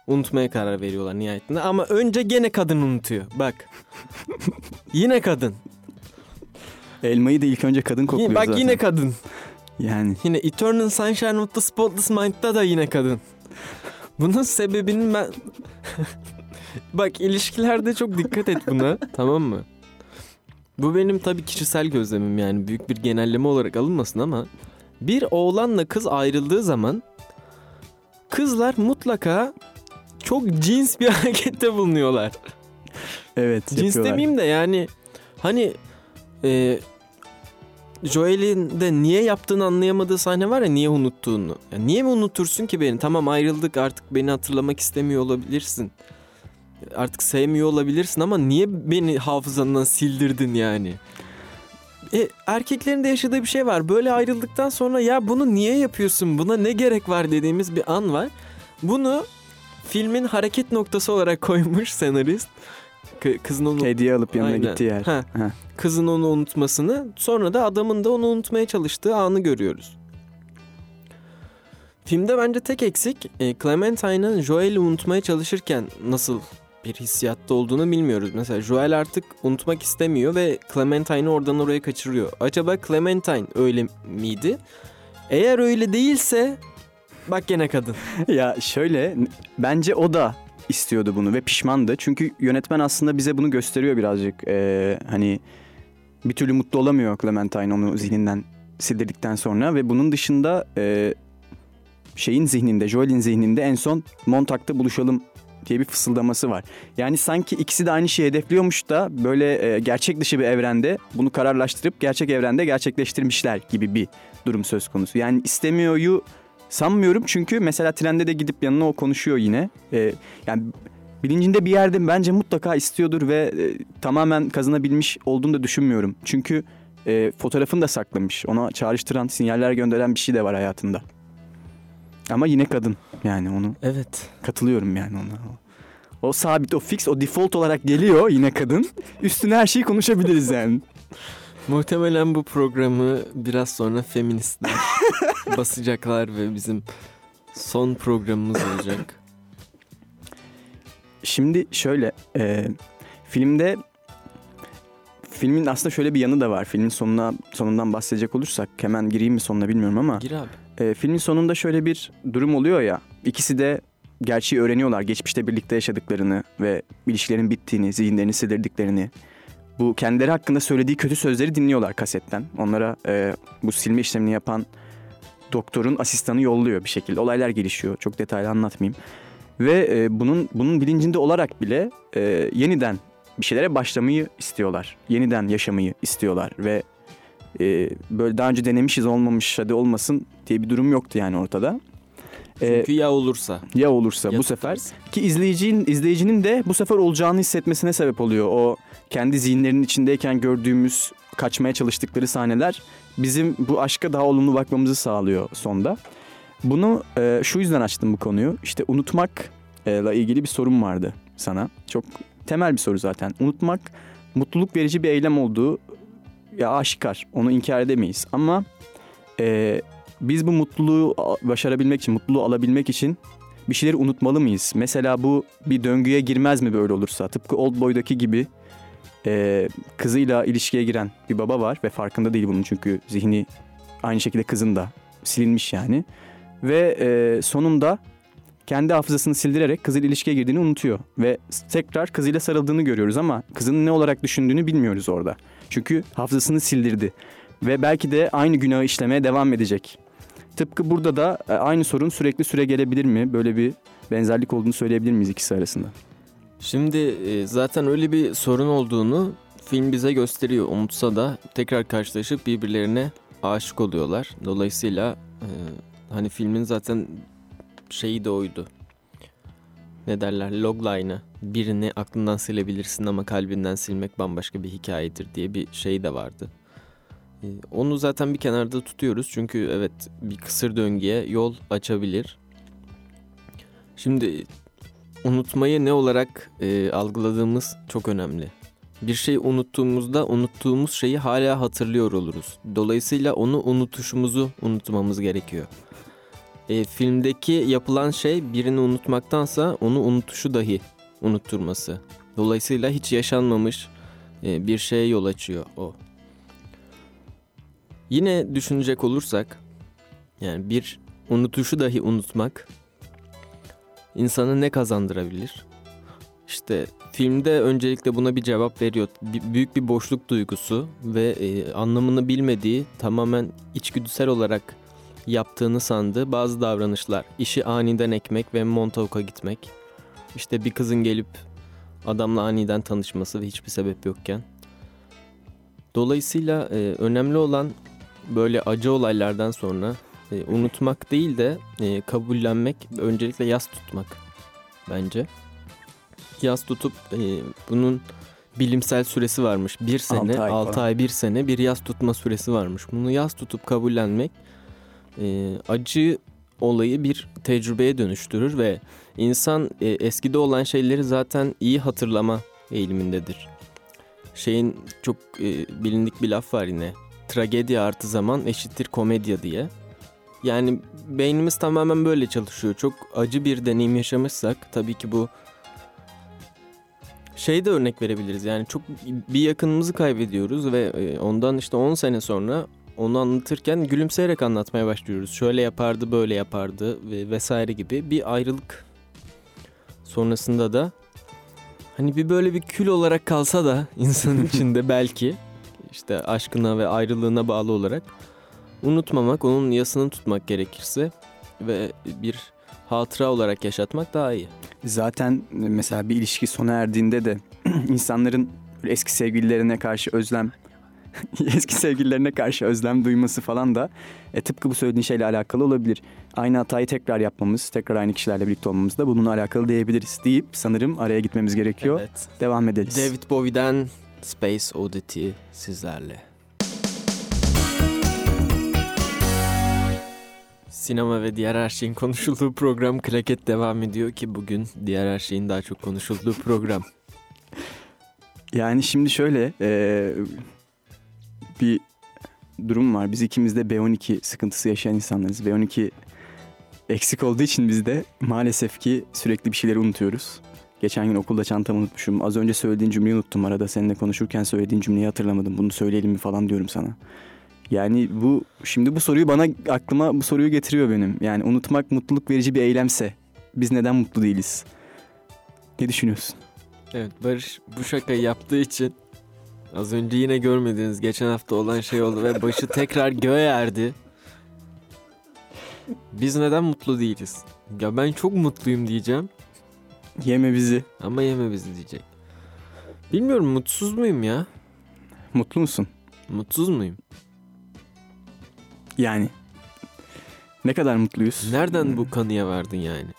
unutmaya karar veriyorlar nihayetinde. Ama önce gene kadın unutuyor. Bak. [LAUGHS] yine kadın. Elmayı da ilk önce kadın kokluyor Bak zaten. yine kadın. Yani Yine Eternal Sunshine of the Spotless Mind'da da yine kadın. Bunun sebebini ben... [LAUGHS] Bak ilişkilerde çok dikkat et buna tamam mı? Bu benim tabii kişisel gözlemim yani büyük bir genelleme olarak alınmasın ama bir oğlanla kız ayrıldığı zaman kızlar mutlaka çok cins bir [LAUGHS] harekette bulunuyorlar. evet Cins yapıyorlar. demeyeyim de yani hani e, Joel'in de niye yaptığını anlayamadığı sahne var ya niye unuttuğunu. Ya niye mi unutursun ki beni? Tamam ayrıldık artık beni hatırlamak istemiyor olabilirsin. Artık sevmiyor olabilirsin ama niye beni hafızandan sildirdin yani? E, erkeklerin de yaşadığı bir şey var. Böyle ayrıldıktan sonra ya bunu niye yapıyorsun? Buna ne gerek var dediğimiz bir an var. Bunu filmin hareket noktası olarak [LAUGHS] koymuş senarist. Kızın onu Hediye alıp yanına Aynen. gittiği yer. Ha. Ha. kızın onu unutmasını sonra da adamın da onu unutmaya çalıştığı anı görüyoruz. Filmde bence tek eksik e, Clementine'ın Joel'i unutmaya çalışırken nasıl bir hissiyatta olduğunu bilmiyoruz. Mesela Joel artık unutmak istemiyor ve Clementine'ı oradan oraya kaçırıyor. Acaba Clementine öyle miydi? Eğer öyle değilse bak gene kadın. [LAUGHS] ya şöyle bence o da istiyordu bunu ve pişmandı. Çünkü yönetmen aslında bize bunu gösteriyor birazcık. Ee, hani bir türlü mutlu olamıyor Clementine onu zihninden sildirdikten sonra ve bunun dışında e, şeyin zihninde, Joel'in zihninde en son Montag'da buluşalım diye bir fısıldaması var. Yani sanki ikisi de aynı şeyi hedefliyormuş da böyle e, gerçek dışı bir evrende bunu kararlaştırıp gerçek evrende gerçekleştirmişler gibi bir durum söz konusu. Yani istemiyoryu sanmıyorum çünkü mesela trende de gidip yanına o konuşuyor yine. E, yani bilincinde bir yerde bence mutlaka istiyordur ve e, tamamen kazanabilmiş olduğunu da düşünmüyorum. Çünkü e, fotoğrafını da saklamış. Ona çağrıştıran, sinyaller gönderen bir şey de var hayatında. Ama yine kadın yani onu Evet. katılıyorum yani ona. O sabit, o fix, o default olarak geliyor yine kadın. Üstüne her şeyi konuşabiliriz yani. [LAUGHS] Muhtemelen bu programı biraz sonra feministler [LAUGHS] basacaklar ve bizim son programımız olacak. Şimdi şöyle, e, filmde filmin aslında şöyle bir yanı da var. Filmin sonuna sonundan bahsedecek olursak hemen gireyim mi sonuna bilmiyorum ama Gir abi. E, filmin sonunda şöyle bir durum oluyor ya. İkisi de gerçeği öğreniyorlar. Geçmişte birlikte yaşadıklarını ve ilişkilerin bittiğini, zihinlerini sildirdiklerini. Bu kendileri hakkında söylediği kötü sözleri dinliyorlar kasetten. Onlara e, bu silme işlemini yapan doktorun asistanı yolluyor bir şekilde. Olaylar gelişiyor. Çok detaylı anlatmayayım. Ve e, bunun bunun bilincinde olarak bile e, yeniden bir şeylere başlamayı istiyorlar. Yeniden yaşamayı istiyorlar ve e, böyle daha önce denemişiz olmamış hadi olmasın diye bir durum yoktu yani ortada. E, Çünkü ya olursa. ya olursa ya bu sefer ki izleyicinin izleyicinin de bu sefer olacağını hissetmesine sebep oluyor. O kendi zihinlerinin içindeyken gördüğümüz kaçmaya çalıştıkları sahneler bizim bu aşka daha olumlu bakmamızı sağlıyor sonda. Bunu e, şu yüzden açtım bu konuyu. İşte unutmakla ilgili bir sorum vardı sana. Çok temel bir soru zaten. Unutmak mutluluk verici bir eylem olduğu ya aşikar. Onu inkar edemeyiz. Ama e, biz bu mutluluğu başarabilmek için, mutluluğu alabilmek için bir şeyleri unutmalı mıyız? Mesela bu bir döngüye girmez mi böyle olursa? Tıpkı Old Boy'daki gibi e, kızıyla ilişkiye giren bir baba var ve farkında değil bunun çünkü zihni aynı şekilde kızın da silinmiş yani. Ve e, sonunda kendi hafızasını sildirerek kızıyla ilişkiye girdiğini unutuyor. Ve tekrar kızıyla sarıldığını görüyoruz ama kızının ne olarak düşündüğünü bilmiyoruz orada. Çünkü hafızasını sildirdi. Ve belki de aynı günahı işlemeye devam edecek. Tıpkı burada da e, aynı sorun sürekli süre gelebilir mi? Böyle bir benzerlik olduğunu söyleyebilir miyiz ikisi arasında? Şimdi e, zaten öyle bir sorun olduğunu film bize gösteriyor. Umutsa da tekrar karşılaşıp birbirlerine aşık oluyorlar. Dolayısıyla e, hani filmin zaten şeyi de oydu. Ne derler logline'ı. Birini aklından silebilirsin ama kalbinden silmek bambaşka bir hikayedir diye bir şey de vardı. E, onu zaten bir kenarda tutuyoruz çünkü evet bir kısır döngüye yol açabilir. Şimdi unutmayı ne olarak e, algıladığımız çok önemli. Bir şeyi unuttuğumuzda unuttuğumuz şeyi hala hatırlıyor oluruz. Dolayısıyla onu unutuşumuzu unutmamız gerekiyor. E, filmdeki yapılan şey birini unutmaktansa onu unutuşu dahi unutturması. Dolayısıyla hiç yaşanmamış e, bir şeye yol açıyor o. Yine düşünecek olursak yani bir unutuşu dahi unutmak insana ne kazandırabilir? İşte filmde öncelikle buna bir cevap veriyor. Bir- büyük bir boşluk duygusu ve e, anlamını bilmediği tamamen içgüdüsel olarak yaptığını sandığı bazı davranışlar. İşi aniden ekmek ve Montauk'a gitmek. İşte bir kızın gelip adamla aniden tanışması ve hiçbir sebep yokken. Dolayısıyla e, önemli olan böyle acı olaylardan sonra e, unutmak değil de e, kabullenmek, öncelikle yas tutmak bence. Yas tutup e, bunun bilimsel süresi varmış. Bir sene, Altı ay altı falan. ay, bir sene bir yas tutma süresi varmış. Bunu yas tutup kabullenmek e, acı olayı bir tecrübeye dönüştürür ve insan e, eskide olan şeyleri zaten iyi hatırlama eğilimindedir. Şeyin çok e, bilindik bir laf var yine. Tragedi artı zaman eşittir komedya diye. Yani beynimiz tamamen böyle çalışıyor. Çok acı bir deneyim yaşamışsak tabii ki bu şey de örnek verebiliriz. Yani çok bir yakınımızı kaybediyoruz ve e, ondan işte 10 sene sonra onu anlatırken gülümseyerek anlatmaya başlıyoruz. Şöyle yapardı, böyle yapardı ve vesaire gibi bir ayrılık sonrasında da hani bir böyle bir kül olarak kalsa da [LAUGHS] insanın içinde belki işte aşkına ve ayrılığına bağlı olarak unutmamak, onun yasını tutmak gerekirse ve bir hatıra olarak yaşatmak daha iyi. Zaten mesela bir ilişki sona erdiğinde de [CLEARS THROAT] insanların eski sevgililerine karşı özlem [LAUGHS] eski sevgililerine karşı özlem duyması falan da e, tıpkı bu söylediğin şeyle alakalı olabilir. Aynı hatayı tekrar yapmamız, tekrar aynı kişilerle birlikte olmamız da bununla alakalı diyebiliriz deyip sanırım araya gitmemiz gerekiyor. Evet. Devam ederiz. David Bowie'den Space Oddity sizlerle. Sinema ve diğer her şeyin konuşulduğu program Klaket devam ediyor ki bugün diğer her şeyin daha çok konuşulduğu program. Yani şimdi şöyle e, bir durum var. Biz ikimiz de B12 sıkıntısı yaşayan insanlarız. B12 eksik olduğu için biz de maalesef ki sürekli bir şeyleri unutuyoruz. Geçen gün okulda çantamı unutmuşum. Az önce söylediğin cümleyi unuttum arada. Seninle konuşurken söylediğin cümleyi hatırlamadım. Bunu söyleyelim mi falan diyorum sana. Yani bu şimdi bu soruyu bana aklıma bu soruyu getiriyor benim. Yani unutmak mutluluk verici bir eylemse biz neden mutlu değiliz? Ne düşünüyorsun? Evet Barış bu şakayı yaptığı için az önce yine görmediğiniz geçen hafta olan şey oldu ve başı tekrar göğe erdi. Biz neden mutlu değiliz? Ya ben çok mutluyum diyeceğim Yeme bizi. ama yeme bizi diyecek. Bilmiyorum mutsuz muyum ya? Mutlu musun? Mutsuz muyum? Yani ne kadar mutluyuz? Nereden bu kanıya vardın yani?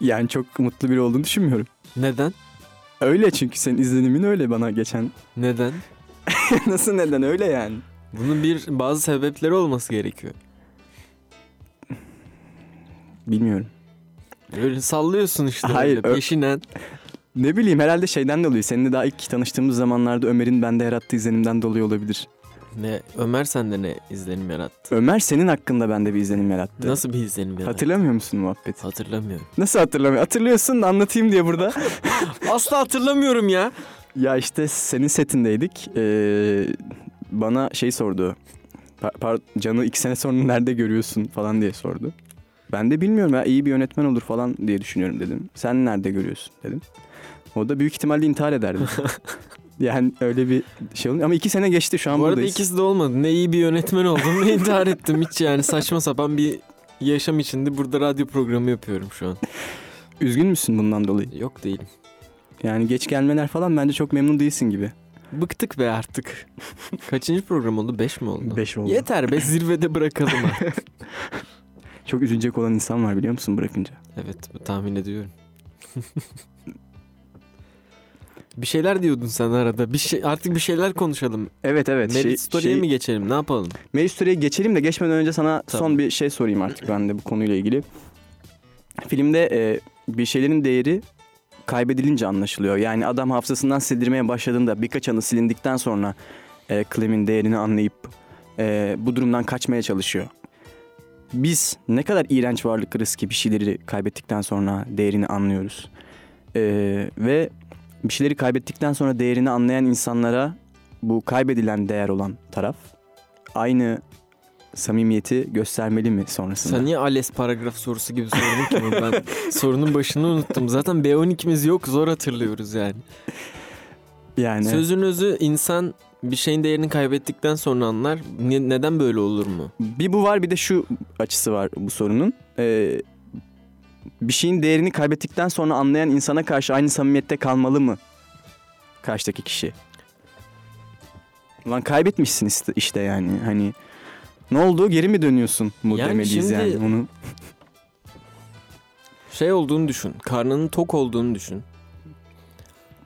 Yani çok mutlu biri olduğunu düşünmüyorum. Neden? Öyle çünkü senin izlenimin öyle bana geçen. Neden? [LAUGHS] Nasıl neden öyle yani? Bunun bir bazı sebepleri olması gerekiyor. Bilmiyorum. Öyle sallıyorsun işte Hayır, öyle peşinen. Ne bileyim herhalde şeyden dolayı. Seninle daha ilk tanıştığımız zamanlarda Ömer'in bende yarattığı izlenimden dolayı olabilir. Ne Ömer sende ne izlenim yarattı? Ömer senin hakkında bende bir izlenim yarattı. Nasıl bir izlenim yarattı? Hatırlamıyor musun muhabbeti? Hatırlamıyorum. Nasıl hatırlamıyor? Hatırlıyorsun anlatayım diye burada. [LAUGHS] Asla hatırlamıyorum ya. ya işte senin setindeydik. Ee, bana şey sordu. Pa- par- Can'ı iki sene sonra nerede görüyorsun falan diye sordu. Ben de bilmiyorum ya iyi bir yönetmen olur falan diye düşünüyorum dedim. Sen nerede görüyorsun dedim. O da büyük ihtimalle intihar ederdi. [LAUGHS] yani öyle bir şey oldu. Ama iki sene geçti şu an Bu arada buradayız. ikisi de olmadı. Ne iyi bir yönetmen oldum ne [LAUGHS] intihar ettim. Hiç yani saçma sapan bir yaşam içinde burada radyo programı yapıyorum şu an. Üzgün müsün bundan dolayı? Yok değilim. Yani geç gelmeler falan bence çok memnun değilsin gibi. Bıktık be artık. Kaçıncı program oldu? Beş mi oldu? Beş oldu. Yeter be zirvede bırakalım artık. [LAUGHS] Çok üzülecek olan insan var biliyor musun bırakınca? evet tahmin ediyorum. [LAUGHS] bir şeyler diyordun sen arada. Bir şey artık bir şeyler konuşalım. Evet evet. Merit şey- Story'e şey- mi geçelim? Ne yapalım? Merit Story'e geçelim de geçmeden önce sana Tamam. son bir şey sorayım artık ben de bu konuyla ilgili. Filmde e, bir şeylerin değeri kaybedilince anlaşılıyor. Yani adam hafızasından sildirmeye başladığında birkaç anı silindikten sonra e, Clem'in değerini anlayıp e, bu durumdan kaçmaya çalışıyor. Biz ne kadar iğrenç varlıklarız ki bir şeyleri kaybettikten sonra değerini anlıyoruz. E, ve bir şeyleri kaybettikten sonra değerini anlayan insanlara bu kaybedilen değer olan taraf aynı samimiyeti göstermeli mi sonrasında? Sen niye ALES paragraf sorusu gibi sordun ki? Ben sorunun başını unuttum. Zaten B12'miz yok zor hatırlıyoruz yani. yani Sözün özü insan bir şeyin değerini kaybettikten sonra anlar. Ne- neden böyle olur mu? bir bu var bir de şu açısı var bu sorunun. Ee, bir şeyin değerini kaybettikten sonra anlayan insana karşı aynı samimiyette kalmalı mı karşıdaki kişi? Lan kaybetmişsin işte, yani hani ne oldu geri mi dönüyorsun mu Yani demeliyiz şimdi- yani onu. [LAUGHS] Şey olduğunu düşün. Karnının tok olduğunu düşün.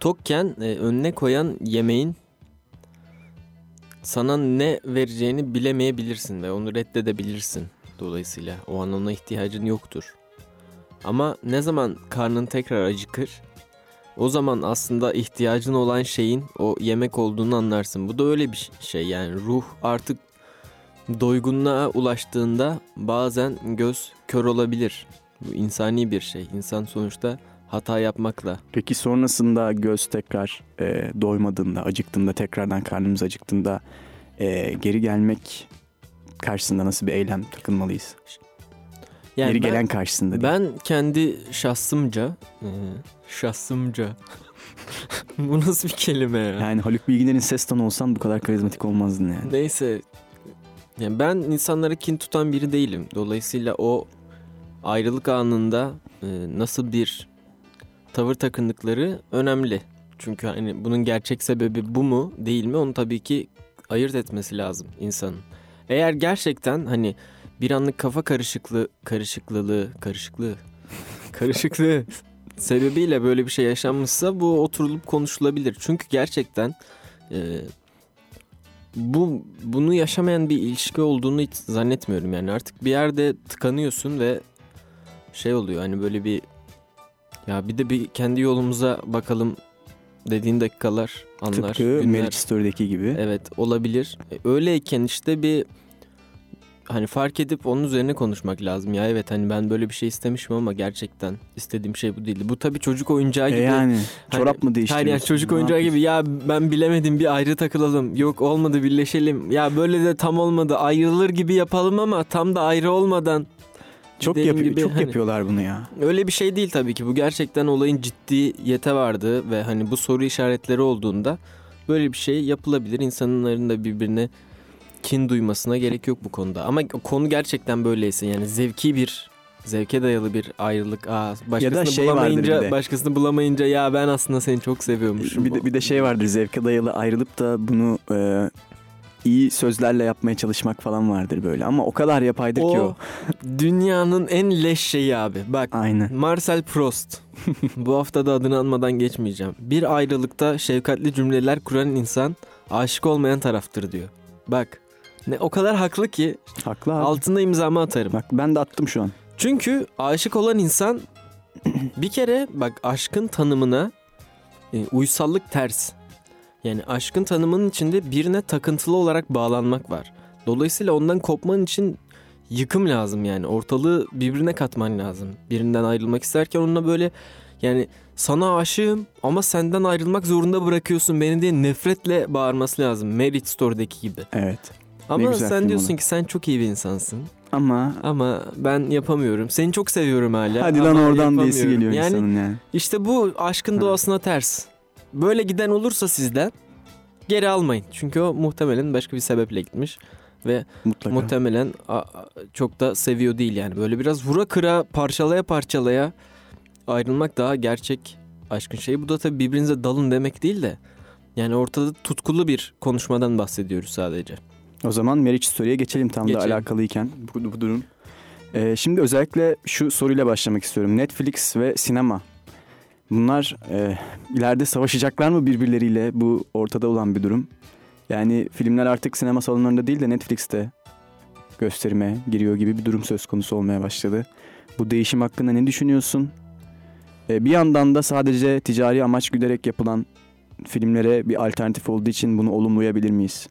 Tokken e, önüne koyan yemeğin sana ne vereceğini bilemeyebilirsin ve onu reddedebilirsin. Dolayısıyla o an ona ihtiyacın yoktur. Ama ne zaman karnın tekrar acıkır o zaman aslında ihtiyacın olan şeyin o yemek olduğunu anlarsın. Bu da öyle bir şey yani ruh artık doygunluğa ulaştığında bazen göz kör olabilir. Bu insani bir şey. İnsan sonuçta hata yapmakla. Peki sonrasında göz tekrar e, doymadığında, acıktığında, tekrardan karnımız acıktığında e, geri gelmek karşısında nasıl bir eylem takılmalıyız? Yani geri ben, gelen karşısında değil. ben kendi şahsımca e, şahsımca [LAUGHS] bu nasıl bir kelime ya? Yani Haluk Bilginer'in ses tonu olsan bu kadar karizmatik olmazdın yani. Neyse. Yani ben insanlara kin tutan biri değilim. Dolayısıyla o ayrılık anında e, nasıl bir tavır takındıkları önemli. Çünkü hani bunun gerçek sebebi bu mu değil mi onu tabii ki ayırt etmesi lazım insanın. Eğer gerçekten hani bir anlık kafa karışıklığı, karışıklılığı, karışıklığı, [LAUGHS] karışıklığı sebebiyle böyle bir şey yaşanmışsa bu oturulup konuşulabilir. Çünkü gerçekten e, bu bunu yaşamayan bir ilişki olduğunu hiç zannetmiyorum yani artık bir yerde tıkanıyorsun ve şey oluyor hani böyle bir ya bir de bir kendi yolumuza bakalım dediğin dakikalar anlar Tıpkı günler. Marriage Story'deki gibi. Evet olabilir. E, Öyleyken işte bir hani fark edip onun üzerine konuşmak lazım ya evet hani ben böyle bir şey istemişim ama gerçekten istediğim şey bu değildi. Bu tabii çocuk oyuncağı E gibi. yani Hani- çorap mı değiştiriyorsun? Yani çocuk Ne oyuncağı yapıyorsun? gibi ya ben bilemedim bir ayrı takılalım. Yok olmadı birleşelim. Ya böyle de tam olmadı ayrılır gibi yapalım ama tam da ayrı olmadan. Çok, yapıyor, gibi. çok Hani yapıyorlar bunu ya. Öyle bir şey değil tabii ki bu gerçekten olayın ciddiyete vardı ve hani bu soru işaretleri olduğunda böyle bir şey yapılabilir. İnsanların da birbirine kin duymasına gerek yok bu konuda. Ama konu gerçekten böyleyse yani zevki bir zevke dayalı bir ayrılık. Aa, başkasını şey vardır bulamayınca bir de. başkasını bulamayınca ya ben aslında seni çok seviyormuşum. Bir de, bir de şey vardır zevke dayalı ayrılıp da bunu e, iyi sözlerle yapmaya çalışmak falan vardır böyle. Ama o kadar yapaydır ki o. [LAUGHS] dünyanın en leş şeyi abi. Bak Aynen. Marcel Proust. Bu hafta da adını anmadan geçmeyeceğim. Bir ayrılıkta şefkatli cümleler kuran insan aşık olmayan taraftır diyor. Bak ne o kadar haklı ki Haklı abi. altında imzamı atarım. Bak ben de attım şu an. Çünkü aşık olan insan [CLEARS THROAT] bir kere bak aşkın tanımına e, uysallık ters. Yani aşkın tanımının içinde birine takıntılı olarak bağlanmak var. Dolayısıyla ondan kopman için yıkım lazım yani. Ortalığı birbirine katman lazım. Birinden ayrılmak isterken onunla böyle yani sana aşığım ama senden ayrılmak zorunda bırakıyorsun beni diye nefretle bağırması lazım. Marriage Story'deki gibi. Evet. Ama güzel sen film diyorsun onu. ki sen çok iyi bir insansın. Ama Ama ben yapamıyorum. Seni çok seviyorum hala. hadi lan oradan diyesi geliyor yani insanın yani. işte bu aşkın Ha. doğasına ters. Böyle giden olursa sizden geri almayın. Çünkü o muhtemelen başka bir sebeple gitmiş ve Mutlaka. muhtemelen çok da seviyor değil yani. Böyle biraz vura kıra parçalaya parçalaya ayrılmak daha gerçek aşkın şeyi. Bu da tabii birbirinize dalın demek değil de yani ortada tutkulu bir konuşmadan bahsediyoruz sadece. O zaman Marriage Story'e geçelim tam Geçelim. da alakalıyken bu, bu durum. Ee, şimdi özellikle şu soruyla başlamak istiyorum. Netflix ve sinema. Bunlar e, ileride savaşacaklar mı birbirleriyle? Bu ortada olan bir durum. Yani filmler artık sinema salonlarında değil de Netflix'te gösterime giriyor gibi bir durum söz konusu olmaya başladı. Bu değişim hakkında ne düşünüyorsun? Ee, bir yandan da sadece ticari amaç güderek yapılan filmlere bir alternatif olduğu için bunu olumlayabilir miyiz?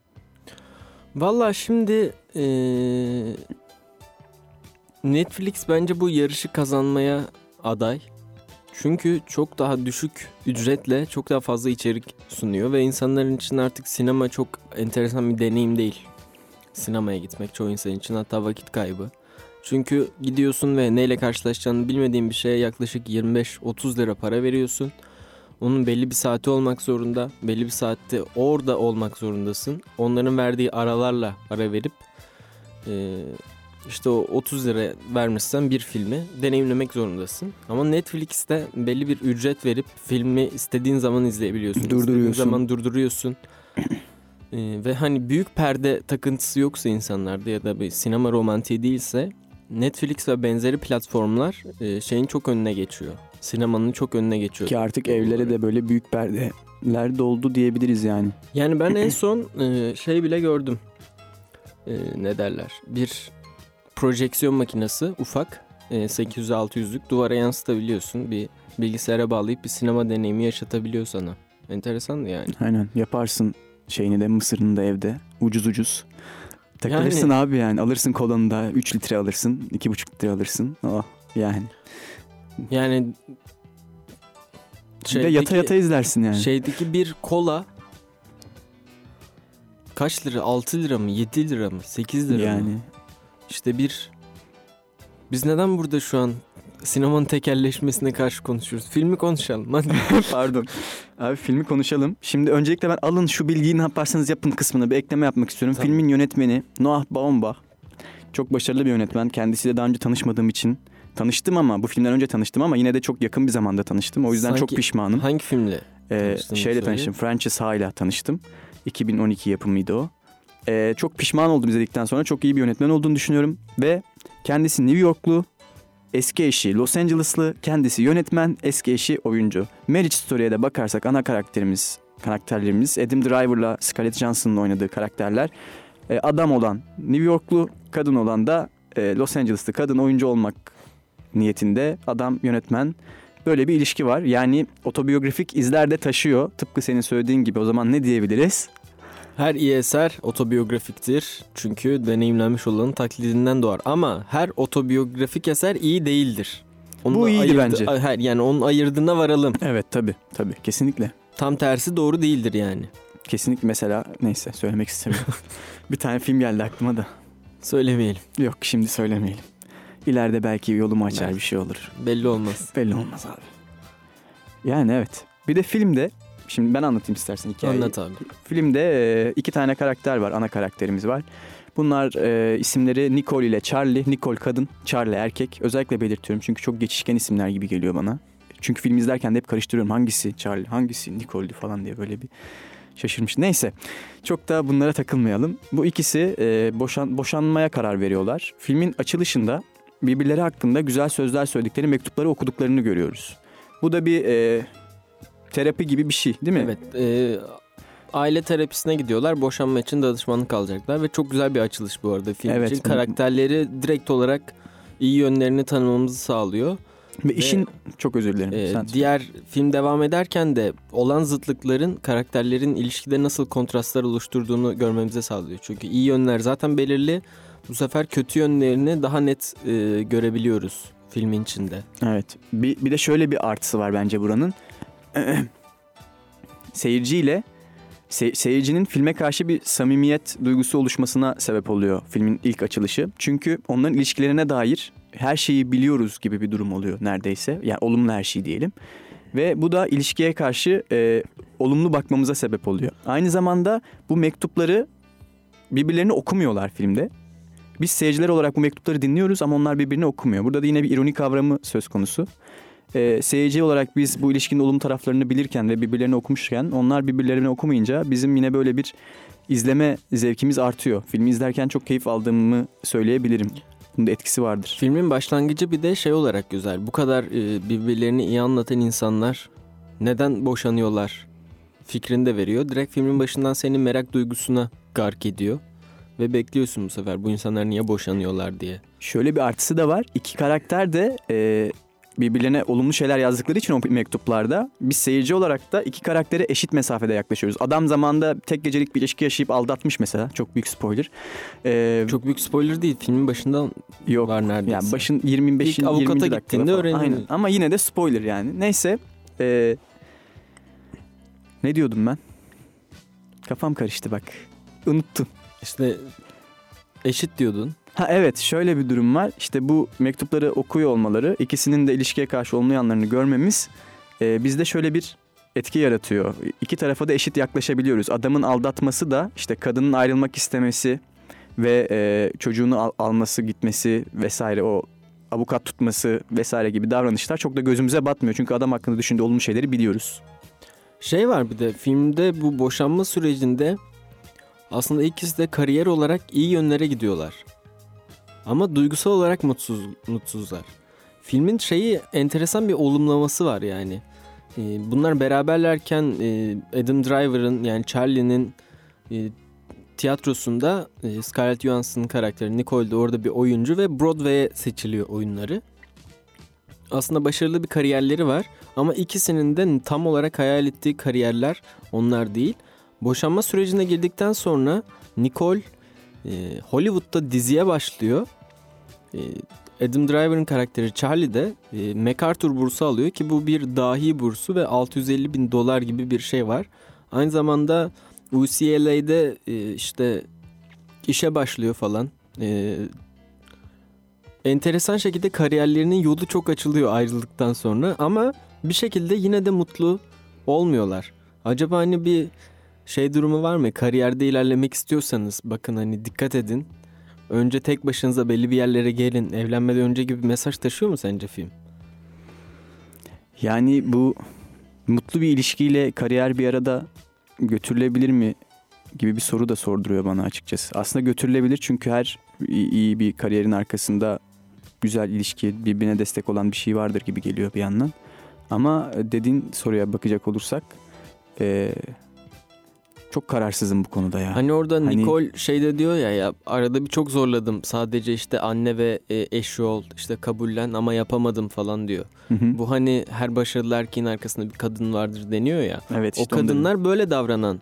Valla şimdi eee, Netflix bence bu yarışı kazanmaya aday. Çünkü çok daha düşük ücretle çok daha fazla içerik sunuyor ve insanların için artık sinema çok enteresan bir deneyim değil. Sinemaya gitmek çoğu insan için hatta vakit kaybı. Çünkü gidiyorsun ve neyle karşılaşacağını bilmediğin bir şeye yaklaşık 25-30 lira para veriyorsun. Onun belli bir saati olmak zorunda. Belli bir saatte orada olmak zorundasın. Onların verdiği aralarla ara verip e, işte o 30 lira vermişsen bir filmi deneyimlemek zorundasın. Ama Netflix'te belli bir ücret verip filmi istediğin zaman izleyebiliyorsun. İstediğin Durduruyorsun. zaman durduruyorsun. E, ve hani büyük perde takıntısı yoksa insanlarda ya da bir sinema romantiği değilse Netflix ve benzeri platformlar e, şeyin çok önüne geçiyor. Sinemanın çok önüne geçiyor. Ki artık evlere de böyle büyük perdeler doldu diyebiliriz yani. Yani ben en [CLEARS THROAT] son e, şey bile gördüm. E, ne derler? Bir projeksiyon makinesi ufak. E, 800-600'lük duvara yansıtabiliyorsun. Bir bilgisayara bağlayıp bir sinema deneyimi yaşatabiliyor sana. Enteresan yani. Aynen yaparsın şeyini de mısırını da evde ucuz ucuz. Takılırsın abi yani alırsın kolanı da 3 litre alırsın 2,5 litre alırsın. Oh yani. Yani Bir de yata yata izlersin yani. Şeydeki bir kola kaç lira? 6 lira mı? 7 lira mı? 8 lira mı? yani. İşte bir biz neden burada şu an sinemanın tekelleşmesine karşı konuşuyoruz? Filmi konuşalım hadi. [LAUGHS] Pardon. Abi filmi konuşalım. Şimdi öncelikle ben alın şu bilgiyi ne yaparsanız yapın kısmına bir ekleme yapmak istiyorum. Tamam. Filmin yönetmeni Noah Baumbach. Çok başarılı bir yönetmen. Kendisiyle daha önce tanışmadığım için tanıştım ama bu filmden önce tanıştım ama yine de çok yakın bir zamanda tanıştım. O yüzden çok Sanki- pişmanım. Hangi filmle? Ee, şeyle tanıştım. Frances Ha ile tanıştım. 2012 yapımıydı o. Ee, çok pişman oldum izledikten sonra. Çok iyi bir yönetmen olduğunu düşünüyorum. Ve kendisi New Yorklu, eski eşi Los Angeles'lı, kendisi yönetmen, eski eşi oyuncu. Marriage Story'e de bakarsak ana karakterimiz, karakterlerimiz Adam Driver'la Scarlett Johansson'ın oynadığı karakterler. Ee, adam olan New Yorklu, kadın olan da e, Los Angeles'lı kadın oyuncu olmak niyetinde adam yönetmen. Böyle bir ilişki var. Yani otobiyografik izler de taşıyor. Tıpkı senin söylediğin gibi o zaman ne diyebiliriz? Her iyi eser otobiyografiktir. Çünkü deneyimlenmiş olanın taklidinden doğar. Ama her otobiyografik eser iyi değildir. Bu iyiydi bence. Her, yani onun ayırdığına varalım. Evet tabii tabii kesinlikle. Tam tersi doğru değildir yani. Kesinlikle mesela neyse söylemek istemiyorum. [LAUGHS] bir tane film geldi aklıma da. Söylemeyelim. Yok şimdi söylemeyelim. İleride belki yolumu açar Belki. bir şey olur. Belli olmaz. [LAUGHS] Belli olmaz abi. Yani evet. Bir de filmde şimdi ben anlatayım istersen hikayeyi. Anlat abi. Filmde e, iki tane karakter var. Ana karakterimiz var. Bunlar e, isimleri Nicole ile Charlie. Nicole kadın, Charlie erkek. Özellikle belirtiyorum çünkü çok geçişken isimler gibi geliyor bana. Çünkü film izlerken de hep karıştırıyorum. Hangisi Charlie, hangisi Nicole'di falan diye böyle bir şaşırmış. Neyse çok da bunlara takılmayalım. Bu ikisi e, boşan, boşanmaya karar veriyorlar. Filmin açılışında birbirleri hakkında güzel sözler söyledikleri mektupları okuduklarını görüyoruz. Bu da bir e, terapi gibi bir şey değil mi? Evet. e, aile terapisine gidiyorlar. Boşanma için danışmanlık alacaklar. Ve çok güzel bir açılış bu arada film Evet. için. Karakterleri direkt olarak iyi yönlerini tanımamızı sağlıyor. Ve işin çok özür dilerim. Sen söyle. diğer film devam ederken de olan zıtlıkların karakterlerin ilişkide nasıl kontrastlar oluşturduğunu görmemize sağlıyor. Çünkü iyi yönler zaten belirli. Bu sefer kötü yönlerini daha net e, görebiliyoruz filmin içinde. Evet. Bir, bir de şöyle bir artısı var bence buranın. [CLEARS THROAT] Seyirciyle se- seyircinin filme karşı bir samimiyet duygusu oluşmasına sebep oluyor filmin ilk açılışı. Çünkü onların ilişkilerine dair her şeyi biliyoruz gibi bir durum oluyor neredeyse. Yani olumlu her şey diyelim. Ve bu da ilişkiye karşı e, olumlu bakmamıza sebep oluyor. Aynı zamanda bu mektupları birbirlerini okumuyorlar filmde. Biz seyirciler olarak bu mektupları dinliyoruz ama onlar birbirini okumuyor. Burada da yine bir ironi kavramı söz konusu. Ee, seyirci olarak biz bu ilişkinin olumlu taraflarını bilirken ve birbirlerini okumuşken onlar birbirlerini okumayınca bizim yine böyle bir izleme zevkimiz artıyor. Filmi izlerken çok keyif aldığımı söyleyebilirim. Bunun da etkisi vardır. Filmin başlangıcı bir de şey olarak güzel. Bu kadar e, birbirlerini iyi anlatan insanlar neden boşanıyorlar fikrini de veriyor. Direkt filmin başından senin merak duygusuna gark ediyor. Ve bekliyorsun bu sefer bu insanlar niye boşanıyorlar diye. Şöyle bir artısı da var. İki karakter de e, birbirlerine olumlu şeyler yazdıkları için o mektuplarda biz seyirci olarak da iki karaktere eşit mesafede yaklaşıyoruz. Adam zamanda tek gecelik bir ilişki yaşayıp aldatmış mesela. Çok büyük spoiler. Ee, Çok büyük spoiler değil. Filmin başından yok. var neredeyse. Yani başın 25. İlk avukata 20. dakikada gittiğinde falan. öğreniyor. Aynen. Ama yine de spoiler yani. Neyse. ee, ne diyordum ben? Kafam karıştı bak. Unuttum. İşte eşit diyordun. Ha evet şöyle bir durum var. İşte bu mektupları okuyor olmaları, ikisinin de ilişkiye karşı olumlu yanlarını görmemiz e, bizde şöyle bir etki yaratıyor. İki tarafa da eşit yaklaşabiliyoruz. Adamın aldatması da işte kadının ayrılmak istemesi ve e, çocuğunu al- alması gitmesi vesaire o avukat tutması vesaire gibi davranışlar çok da gözümüze batmıyor. Çünkü adam hakkında düşündüğü olumlu şeyleri biliyoruz. Şey var bir de filmde bu boşanma sürecinde aslında ikisi de kariyer olarak iyi yönlere gidiyorlar. Ama duygusal olarak mutsuz mutsuzlar. Filmin şeyi enteresan bir olumlaması var yani. Ee, Bunlar beraberlerken e, Adam Driver'ın yani Charlie'nin e, tiyatrosunda e, Scarlett Johansson'ın karakteri Nicole de orada bir oyuncu ve Broadway'e seçiliyor oyunları. Aslında başarılı bir kariyerleri var ama ikisinin de tam olarak hayal ettiği kariyerler onlar değil. Boşanma sürecine girdikten sonra Nicole e, Hollywood'da diziye başlıyor. E, Adam Driver'ın karakteri Charlie de e, MacArthur bursu alıyor ki bu bir dahi bursu ve 650 bin dolar gibi bir şey var. Aynı zamanda UCLA'de e, işte işe başlıyor falan. E, enteresan şekilde kariyerlerinin yolu çok açılıyor ayrıldıktan sonra ama bir şekilde yine de mutlu olmuyorlar. Acaba hani bir şey durumu var mı? Kariyerde ilerlemek istiyorsanız bakın hani dikkat edin. Önce tek başınıza belli bir yerlere gelin. Evlenmeden önce gibi mesaj taşıyor mu sence film? Yani bu mutlu bir ilişkiyle kariyer bir arada götürülebilir mi gibi bir soru da sorduruyor bana açıkçası. Aslında götürülebilir çünkü her iyi, bir kariyerin arkasında güzel ilişki, birbirine destek olan bir şey vardır gibi geliyor bir yandan. Ama dediğin soruya bakacak olursak eee, çok kararsızım bu konuda ya. Hani orada Hani- Nicole şeyde diyor ya ya arada bir çok zorladım. Sadece işte anne ve e, eşi ol işte kabullen ama yapamadım falan diyor. Hı hı. Bu hani her başarılı erkeğin arkasında bir kadın vardır deniyor ya. evet o işte dedim. kadınlar böyle davranan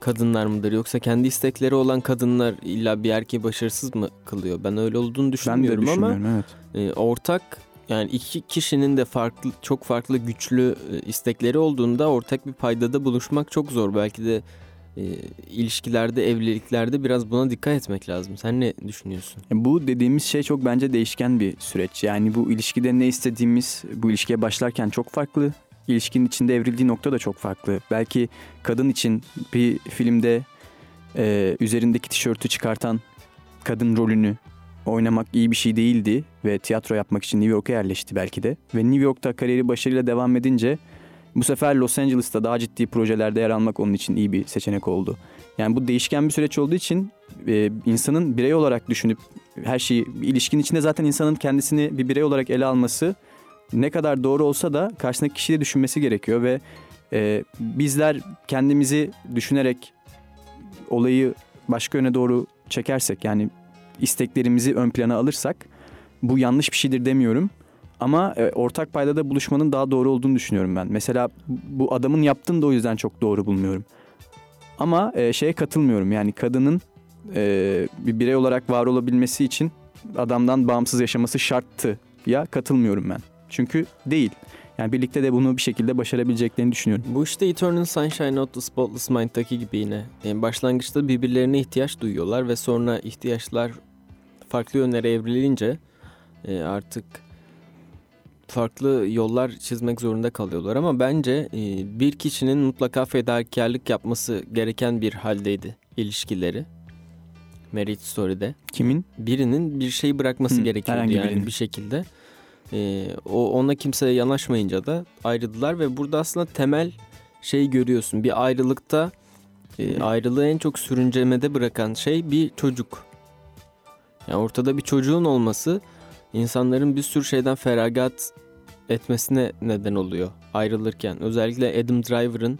kadınlar mıdır yoksa kendi istekleri olan kadınlar illa bir erkeği başarısız mı kılıyor? Ben öyle olduğunu Ben de düşünmüyorum ama düşünmüyorum evet. e, ortak yani iki kişinin de farklı çok farklı güçlü e, istekleri olduğunda ortak bir paydada buluşmak çok zor. Belki de e, ilişkilerde, evliliklerde biraz buna dikkat etmek lazım. Sen ne düşünüyorsun? Bu dediğimiz şey çok bence değişken bir süreç. Yani bu ilişkide ne istediğimiz bu ilişkiye başlarken çok farklı. İlişkinin içinde evrildiği nokta da çok farklı. Belki kadın için bir filmde e, üzerindeki tişörtü çıkartan kadın rolünü oynamak iyi bir şey değildi ve tiyatro yapmak için New York'a yerleşti belki de. Ve New York'ta kariyeri başarıyla devam edince bu sefer Los Angeles'ta daha ciddi projelerde yer almak onun için iyi bir seçenek oldu. Yani bu değişken bir süreç olduğu için e, insanın birey olarak düşünüp her şeyi ilişkinin içinde zaten insanın kendisini bir birey olarak ele alması ne kadar doğru olsa da karşısındaki kişiyi de düşünmesi gerekiyor ve e, bizler kendimizi düşünerek olayı başka yöne doğru çekersek yani isteklerimizi ön plana alırsak bu yanlış bir şeydir demiyorum. Ama e, ortak paydada buluşmanın daha doğru olduğunu düşünüyorum ben. Mesela bu adamın yaptığını da o yüzden çok doğru bulmuyorum. Ama e, şeye katılmıyorum yani kadının e, bir birey olarak var olabilmesi için adamdan bağımsız yaşaması şarttı ya katılmıyorum ben. Çünkü değil. Yani birlikte de bunu bir şekilde başarabileceklerini düşünüyorum. Bu işte Eternal Sunshine of the Spotless Mind'daki gibi yine. Yani başlangıçta birbirlerine ihtiyaç duyuyorlar ve sonra ihtiyaçlar farklı yönlere evrilince e, artık farklı yollar çizmek zorunda kalıyorlar ama bence e, bir kişinin mutlaka fedakarlık yapması gereken bir haldeydi ilişkileri. Marriage Story'de. Kimin? Birinin bir şey bırakması Hı, gerekiyordu yani birinin. bir şekilde. E, o ona kimseye yanaşmayınca da ayrıldılar ve burada aslında temel şey görüyorsun. Bir ayrılıkta e, ayrılığı en çok sürüncemede bırakan şey bir çocuk. Yani ortada bir çocuğun olması insanların bir sürü şeyden feragat etmesine neden oluyor ayrılırken. Özellikle Adam Driver'ın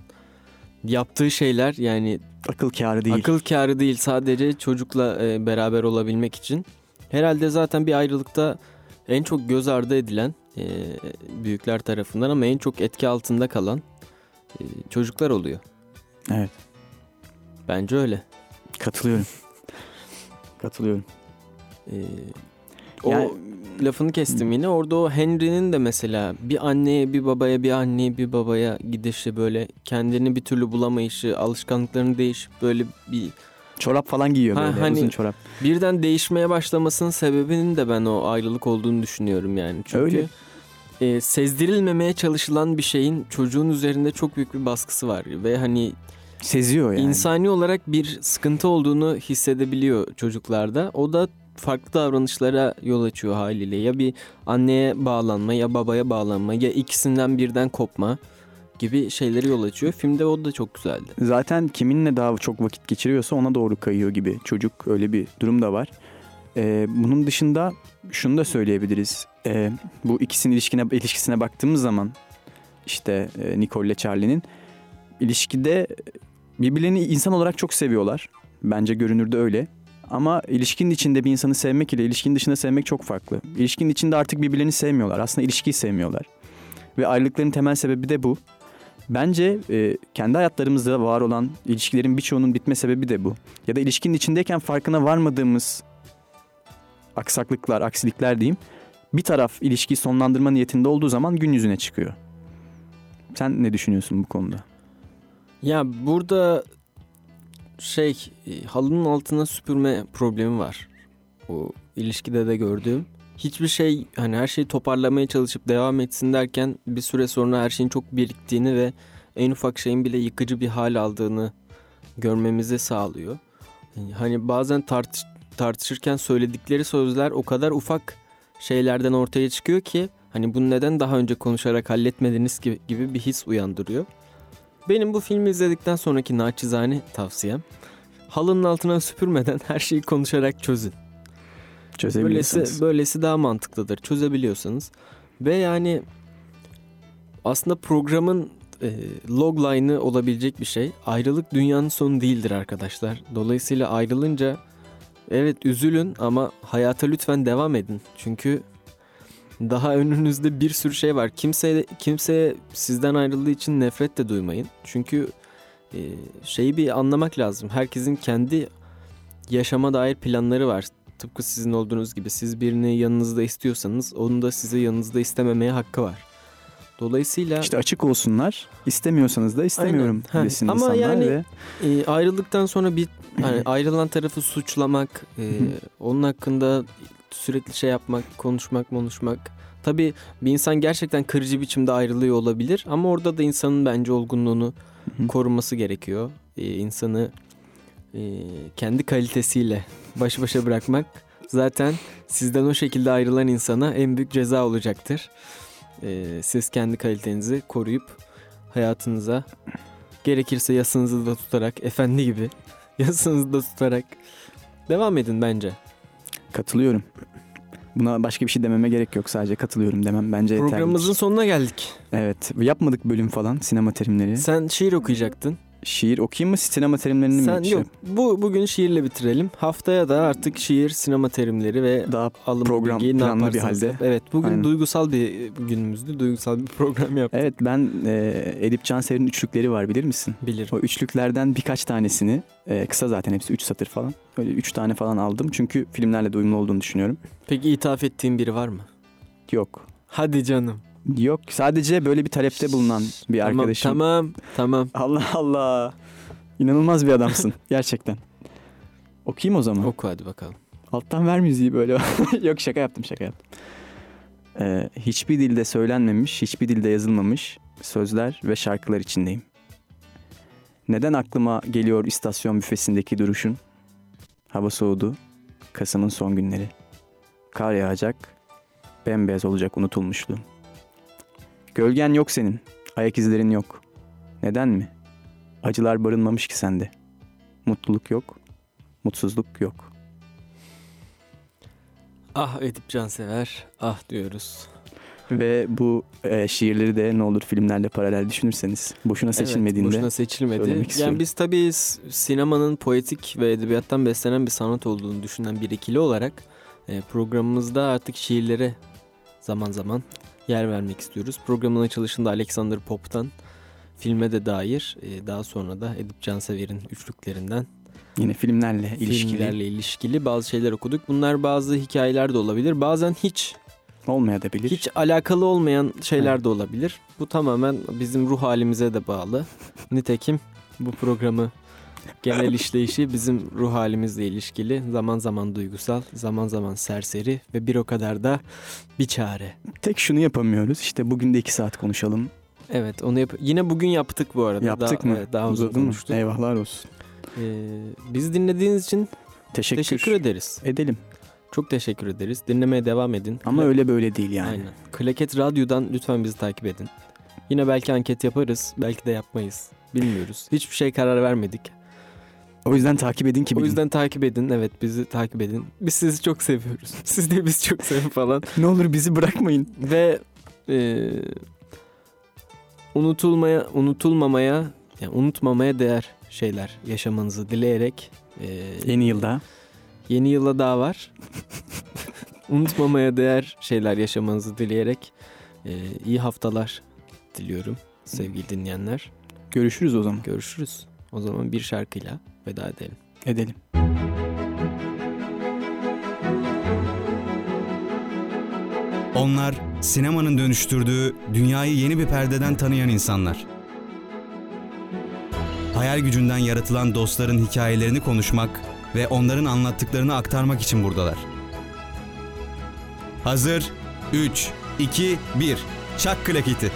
yaptığı şeyler yani Akıl kârı değil. akıl kârı değil sadece çocukla e, beraber olabilmek için. Herhalde zaten bir ayrılıkta en çok göz ardı edilen e, büyükler tarafından ama en çok etki altında kalan e, çocuklar oluyor. Evet. Bence öyle. Katılıyorum. Katılıyorum. E, o Yani- lafını kestim yine. Orada o Henry'nin de mesela bir anneye bir babaya bir anneye bir babaya gidişi böyle kendini bir türlü bulamayışı, alışkanlıklarını değişip böyle bir Çorap falan giyiyor Ha, böyle hani- uzun çorap. birden değişmeye başlamasının sebebinin de ben o ayrılık olduğunu düşünüyorum yani. Çünkü Öyle. e, sezdirilmemeye çalışılan bir şeyin çocuğun üzerinde çok büyük bir baskısı var ve hani Seziyor yani. insani olarak bir sıkıntı olduğunu hissedebiliyor çocuklarda. O da farklı davranışlara yol açıyor haliyle. Ya bir anneye bağlanma ya babaya bağlanma ya ikisinden birden kopma gibi şeyleri yol açıyor. Filmde o da çok güzeldi. Zaten kiminle daha çok vakit geçiriyorsa ona doğru kayıyor gibi. Çocuk öyle bir durum da var. Ee, bunun dışında şunu da söyleyebiliriz. Ee, bu ikisinin ilişkine, ilişkisine baktığımız zaman işte e, Nicole ile Charlie'nin ilişkide birbirlerini insan olarak çok seviyorlar. Bence görünürde öyle. Ama ilişkinin içinde bir insanı sevmek ile ilişkinin dışında sevmek çok farklı. İlişkinin içinde artık birbirlerini sevmiyorlar. Aslında ilişkiyi sevmiyorlar. Ve ayrılıkların temel sebebi de bu. Bence e, kendi hayatlarımızda var olan ilişkilerin birçoğunun bitme sebebi de bu. Ya da ilişkinin içindeyken farkına varmadığımız aksaklıklar, aksilikler diyeyim. Bir taraf ilişkiyi sonlandırma niyetinde olduğu zaman gün yüzüne çıkıyor. Sen ne düşünüyorsun bu konuda? Ya burada şey e, halının altına süpürme problemi var. O ilişkide de gördüğüm. Hiçbir şey hani her şeyi toparlamaya çalışıp devam etsin derken bir süre sonra her şeyin çok biriktiğini ve en ufak şeyin bile yıkıcı bir hal aldığını görmemizi sağlıyor. Hani bazen tartış tartışırken söyledikleri sözler o kadar ufak şeylerden ortaya çıkıyor ki hani bunu neden daha önce konuşarak halletmediniz gibi, gibi bir his uyandırıyor. Benim bu filmi izledikten sonraki naçizane tavsiyem halının altına süpürmeden her şeyi konuşarak çözün. Böylesi, böylesi daha mantıklıdır çözebiliyorsanız. Ve yani aslında programın e, logline'ı olabilecek bir şey. Ayrılık dünyanın sonu değildir arkadaşlar. Dolayısıyla ayrılınca evet üzülün ama hayata lütfen devam edin. Çünkü daha önünüzde bir sürü şey var. Kimse kimseye sizden ayrıldığı için nefret de duymayın. Çünkü e, şeyi bir anlamak lazım. Herkesin kendi yaşama dair planları var. Tıpkı sizin olduğunuz gibi siz birini yanınızda istiyorsanız onun da sizi yanınızda istememeye hakkı var. Dolayısıyla İşte açık olsunlar. İstemiyorsanız da istemiyorum Aynen. Desin ama insanlar yani- ve e, ayrıldıktan sonra bir hani [LAUGHS] ayrılan tarafı suçlamak, e, onun hakkında sürekli şey yapmak, konuşmak, konuşmak. Tabii bir insan gerçekten kırıcı biçimde ayrılıyor olabilir ama orada da insanın bence olgunluğunu Hı hı. koruması gerekiyor. E, insanı e, kendi kalitesiyle baş başa bırakmak zaten sizden o şekilde ayrılan insana en büyük ceza olacaktır. E, siz kendi kalitenizi koruyup hayatınıza gerekirse yasınızı da tutarak efendi gibi [LAUGHS] yasınızı da tutarak devam edin bence. Katılıyorum. Buna başka bir şey dememe gerek yok. Sadece katılıyorum demem bence yeterli. Programımızın sonuna geldik. Evet. Yapmadık bölüm falan sinema terimleri. Sen şiir okuyacaktın. Şiir okuyayım mı sinema terimlerini Sen mi? şey- yok. Bu bugün şiirle bitirelim. Haftaya da artık şiir, sinema terimleri ve Daha alım program bilgi planlı bir halde. Evet bugün Aynen. duygusal bir günümüzdü. Duygusal bir program yaptık. Evet ben e, Edip Cansever'in üçlükleri var bilir misin? Bilir. O üçlüklerden birkaç tanesini e, kısa zaten hepsi 3 satır falan. Öyle 3 tane falan aldım. Çünkü filmlerle de uyumlu olduğunu düşünüyorum. Peki ithaf ettiğin biri var mı? Yok. Hadi canım. Yok. Sadece böyle bir talepte bulunan bir Tamam, arkadaşım. Tamam tamam. Allah Allah. İnanılmaz bir adamsın. [LAUGHS] Gerçekten. Okuyayım o zaman. Oku hadi bakalım. Alttan ver müziği böyle. [LAUGHS] Yok şaka yaptım şaka yaptım. Ee, hiçbir dilde söylenmemiş, hiçbir dilde yazılmamış sözler ve şarkılar içindeyim. Neden aklıma geliyor istasyon büfesindeki duruşun? Hava soğudu, Kasım'ın son günleri. Kar yağacak, bembeyaz olacak unutulmuşluğum. Gölgen yok senin, ayak izlerin yok. Neden mi? Acılar barınmamış ki sende. Mutluluk yok, mutsuzluk yok. Ah Edip Cansever, ah diyoruz. Ve bu e, şiirleri de ne olur filmlerle paralel düşünürseniz boşuna seçilmediğinde Evet, boşuna seçilmedi. istiyorum. Yani biz tabii sinemanın poetik ve edebiyattan beslenen bir sanat olduğunu düşünen bir ikili olarak e, programımızda artık şiirlere zaman zaman yer vermek istiyoruz. Programın açılışında Alexander Pop'tan filme de dair e, daha sonra da Edip Cansever'in üçlüklerinden yine filmlerle ilişkili filmlerle ilişkili bazı şeyler okuduk. Bunlar bazı hikayeler de olabilir. Bazen hiç olmaya da bilir. hiç alakalı olmayan şeyler de olabilir. Bu tamamen bizim ruh halimize de bağlı. [LAUGHS] Nitekim bu programı genel işleyişi bizim ruh halimizle ilişkili. Zaman zaman duygusal, zaman zaman serseri ve bir o kadar da bir çare. Tek şunu yapamıyoruz. İşte bugün de iki saat konuşalım. Evet onu yap yine bugün yaptık bu arada. Yaptık daha, mı? evet, daha uzun Uzadı mı? konuştuk. Eyvahlar olsun. Ee, bizi dinlediğiniz için Teşekkür, teşekkür ederiz. edelim. Çok teşekkür ederiz. Dinlemeye devam edin. Ama Kla- öyle böyle değil yani. Aynen. Klaket Radyo'dan lütfen bizi takip edin. Yine belki anket yaparız, belki de yapmayız. Bilmiyoruz. Hiçbir şey karar vermedik. O yüzden takip edin ki O bilin. yüzden takip edin. Evet bizi takip edin. Biz sizi çok seviyoruz. [LAUGHS] Siz de biz çok sevin falan. [LAUGHS] ne olur bizi bırakmayın. Ve e, unutulmaya, unutulmamaya, yani unutmamaya değer şeyler yaşamanızı dileyerek e, Yeni yılda Yeni yıla daha var. [LAUGHS] Unutmamaya değer şeyler yaşamanızı dileyerek e, iyi haftalar diliyorum sevgili dinleyenler. görüşürüz o zaman. Görüşürüz. O zaman bir şarkıyla veda edelim. Edelim. Onlar sinemanın dönüştürdüğü dünyayı yeni bir perdeden tanıyan insanlar. Hayal gücünden yaratılan dostların hikayelerini konuşmak ve onların anlattıklarını aktarmak için buradalar. Hazır 3 2 1 Çak klaketi.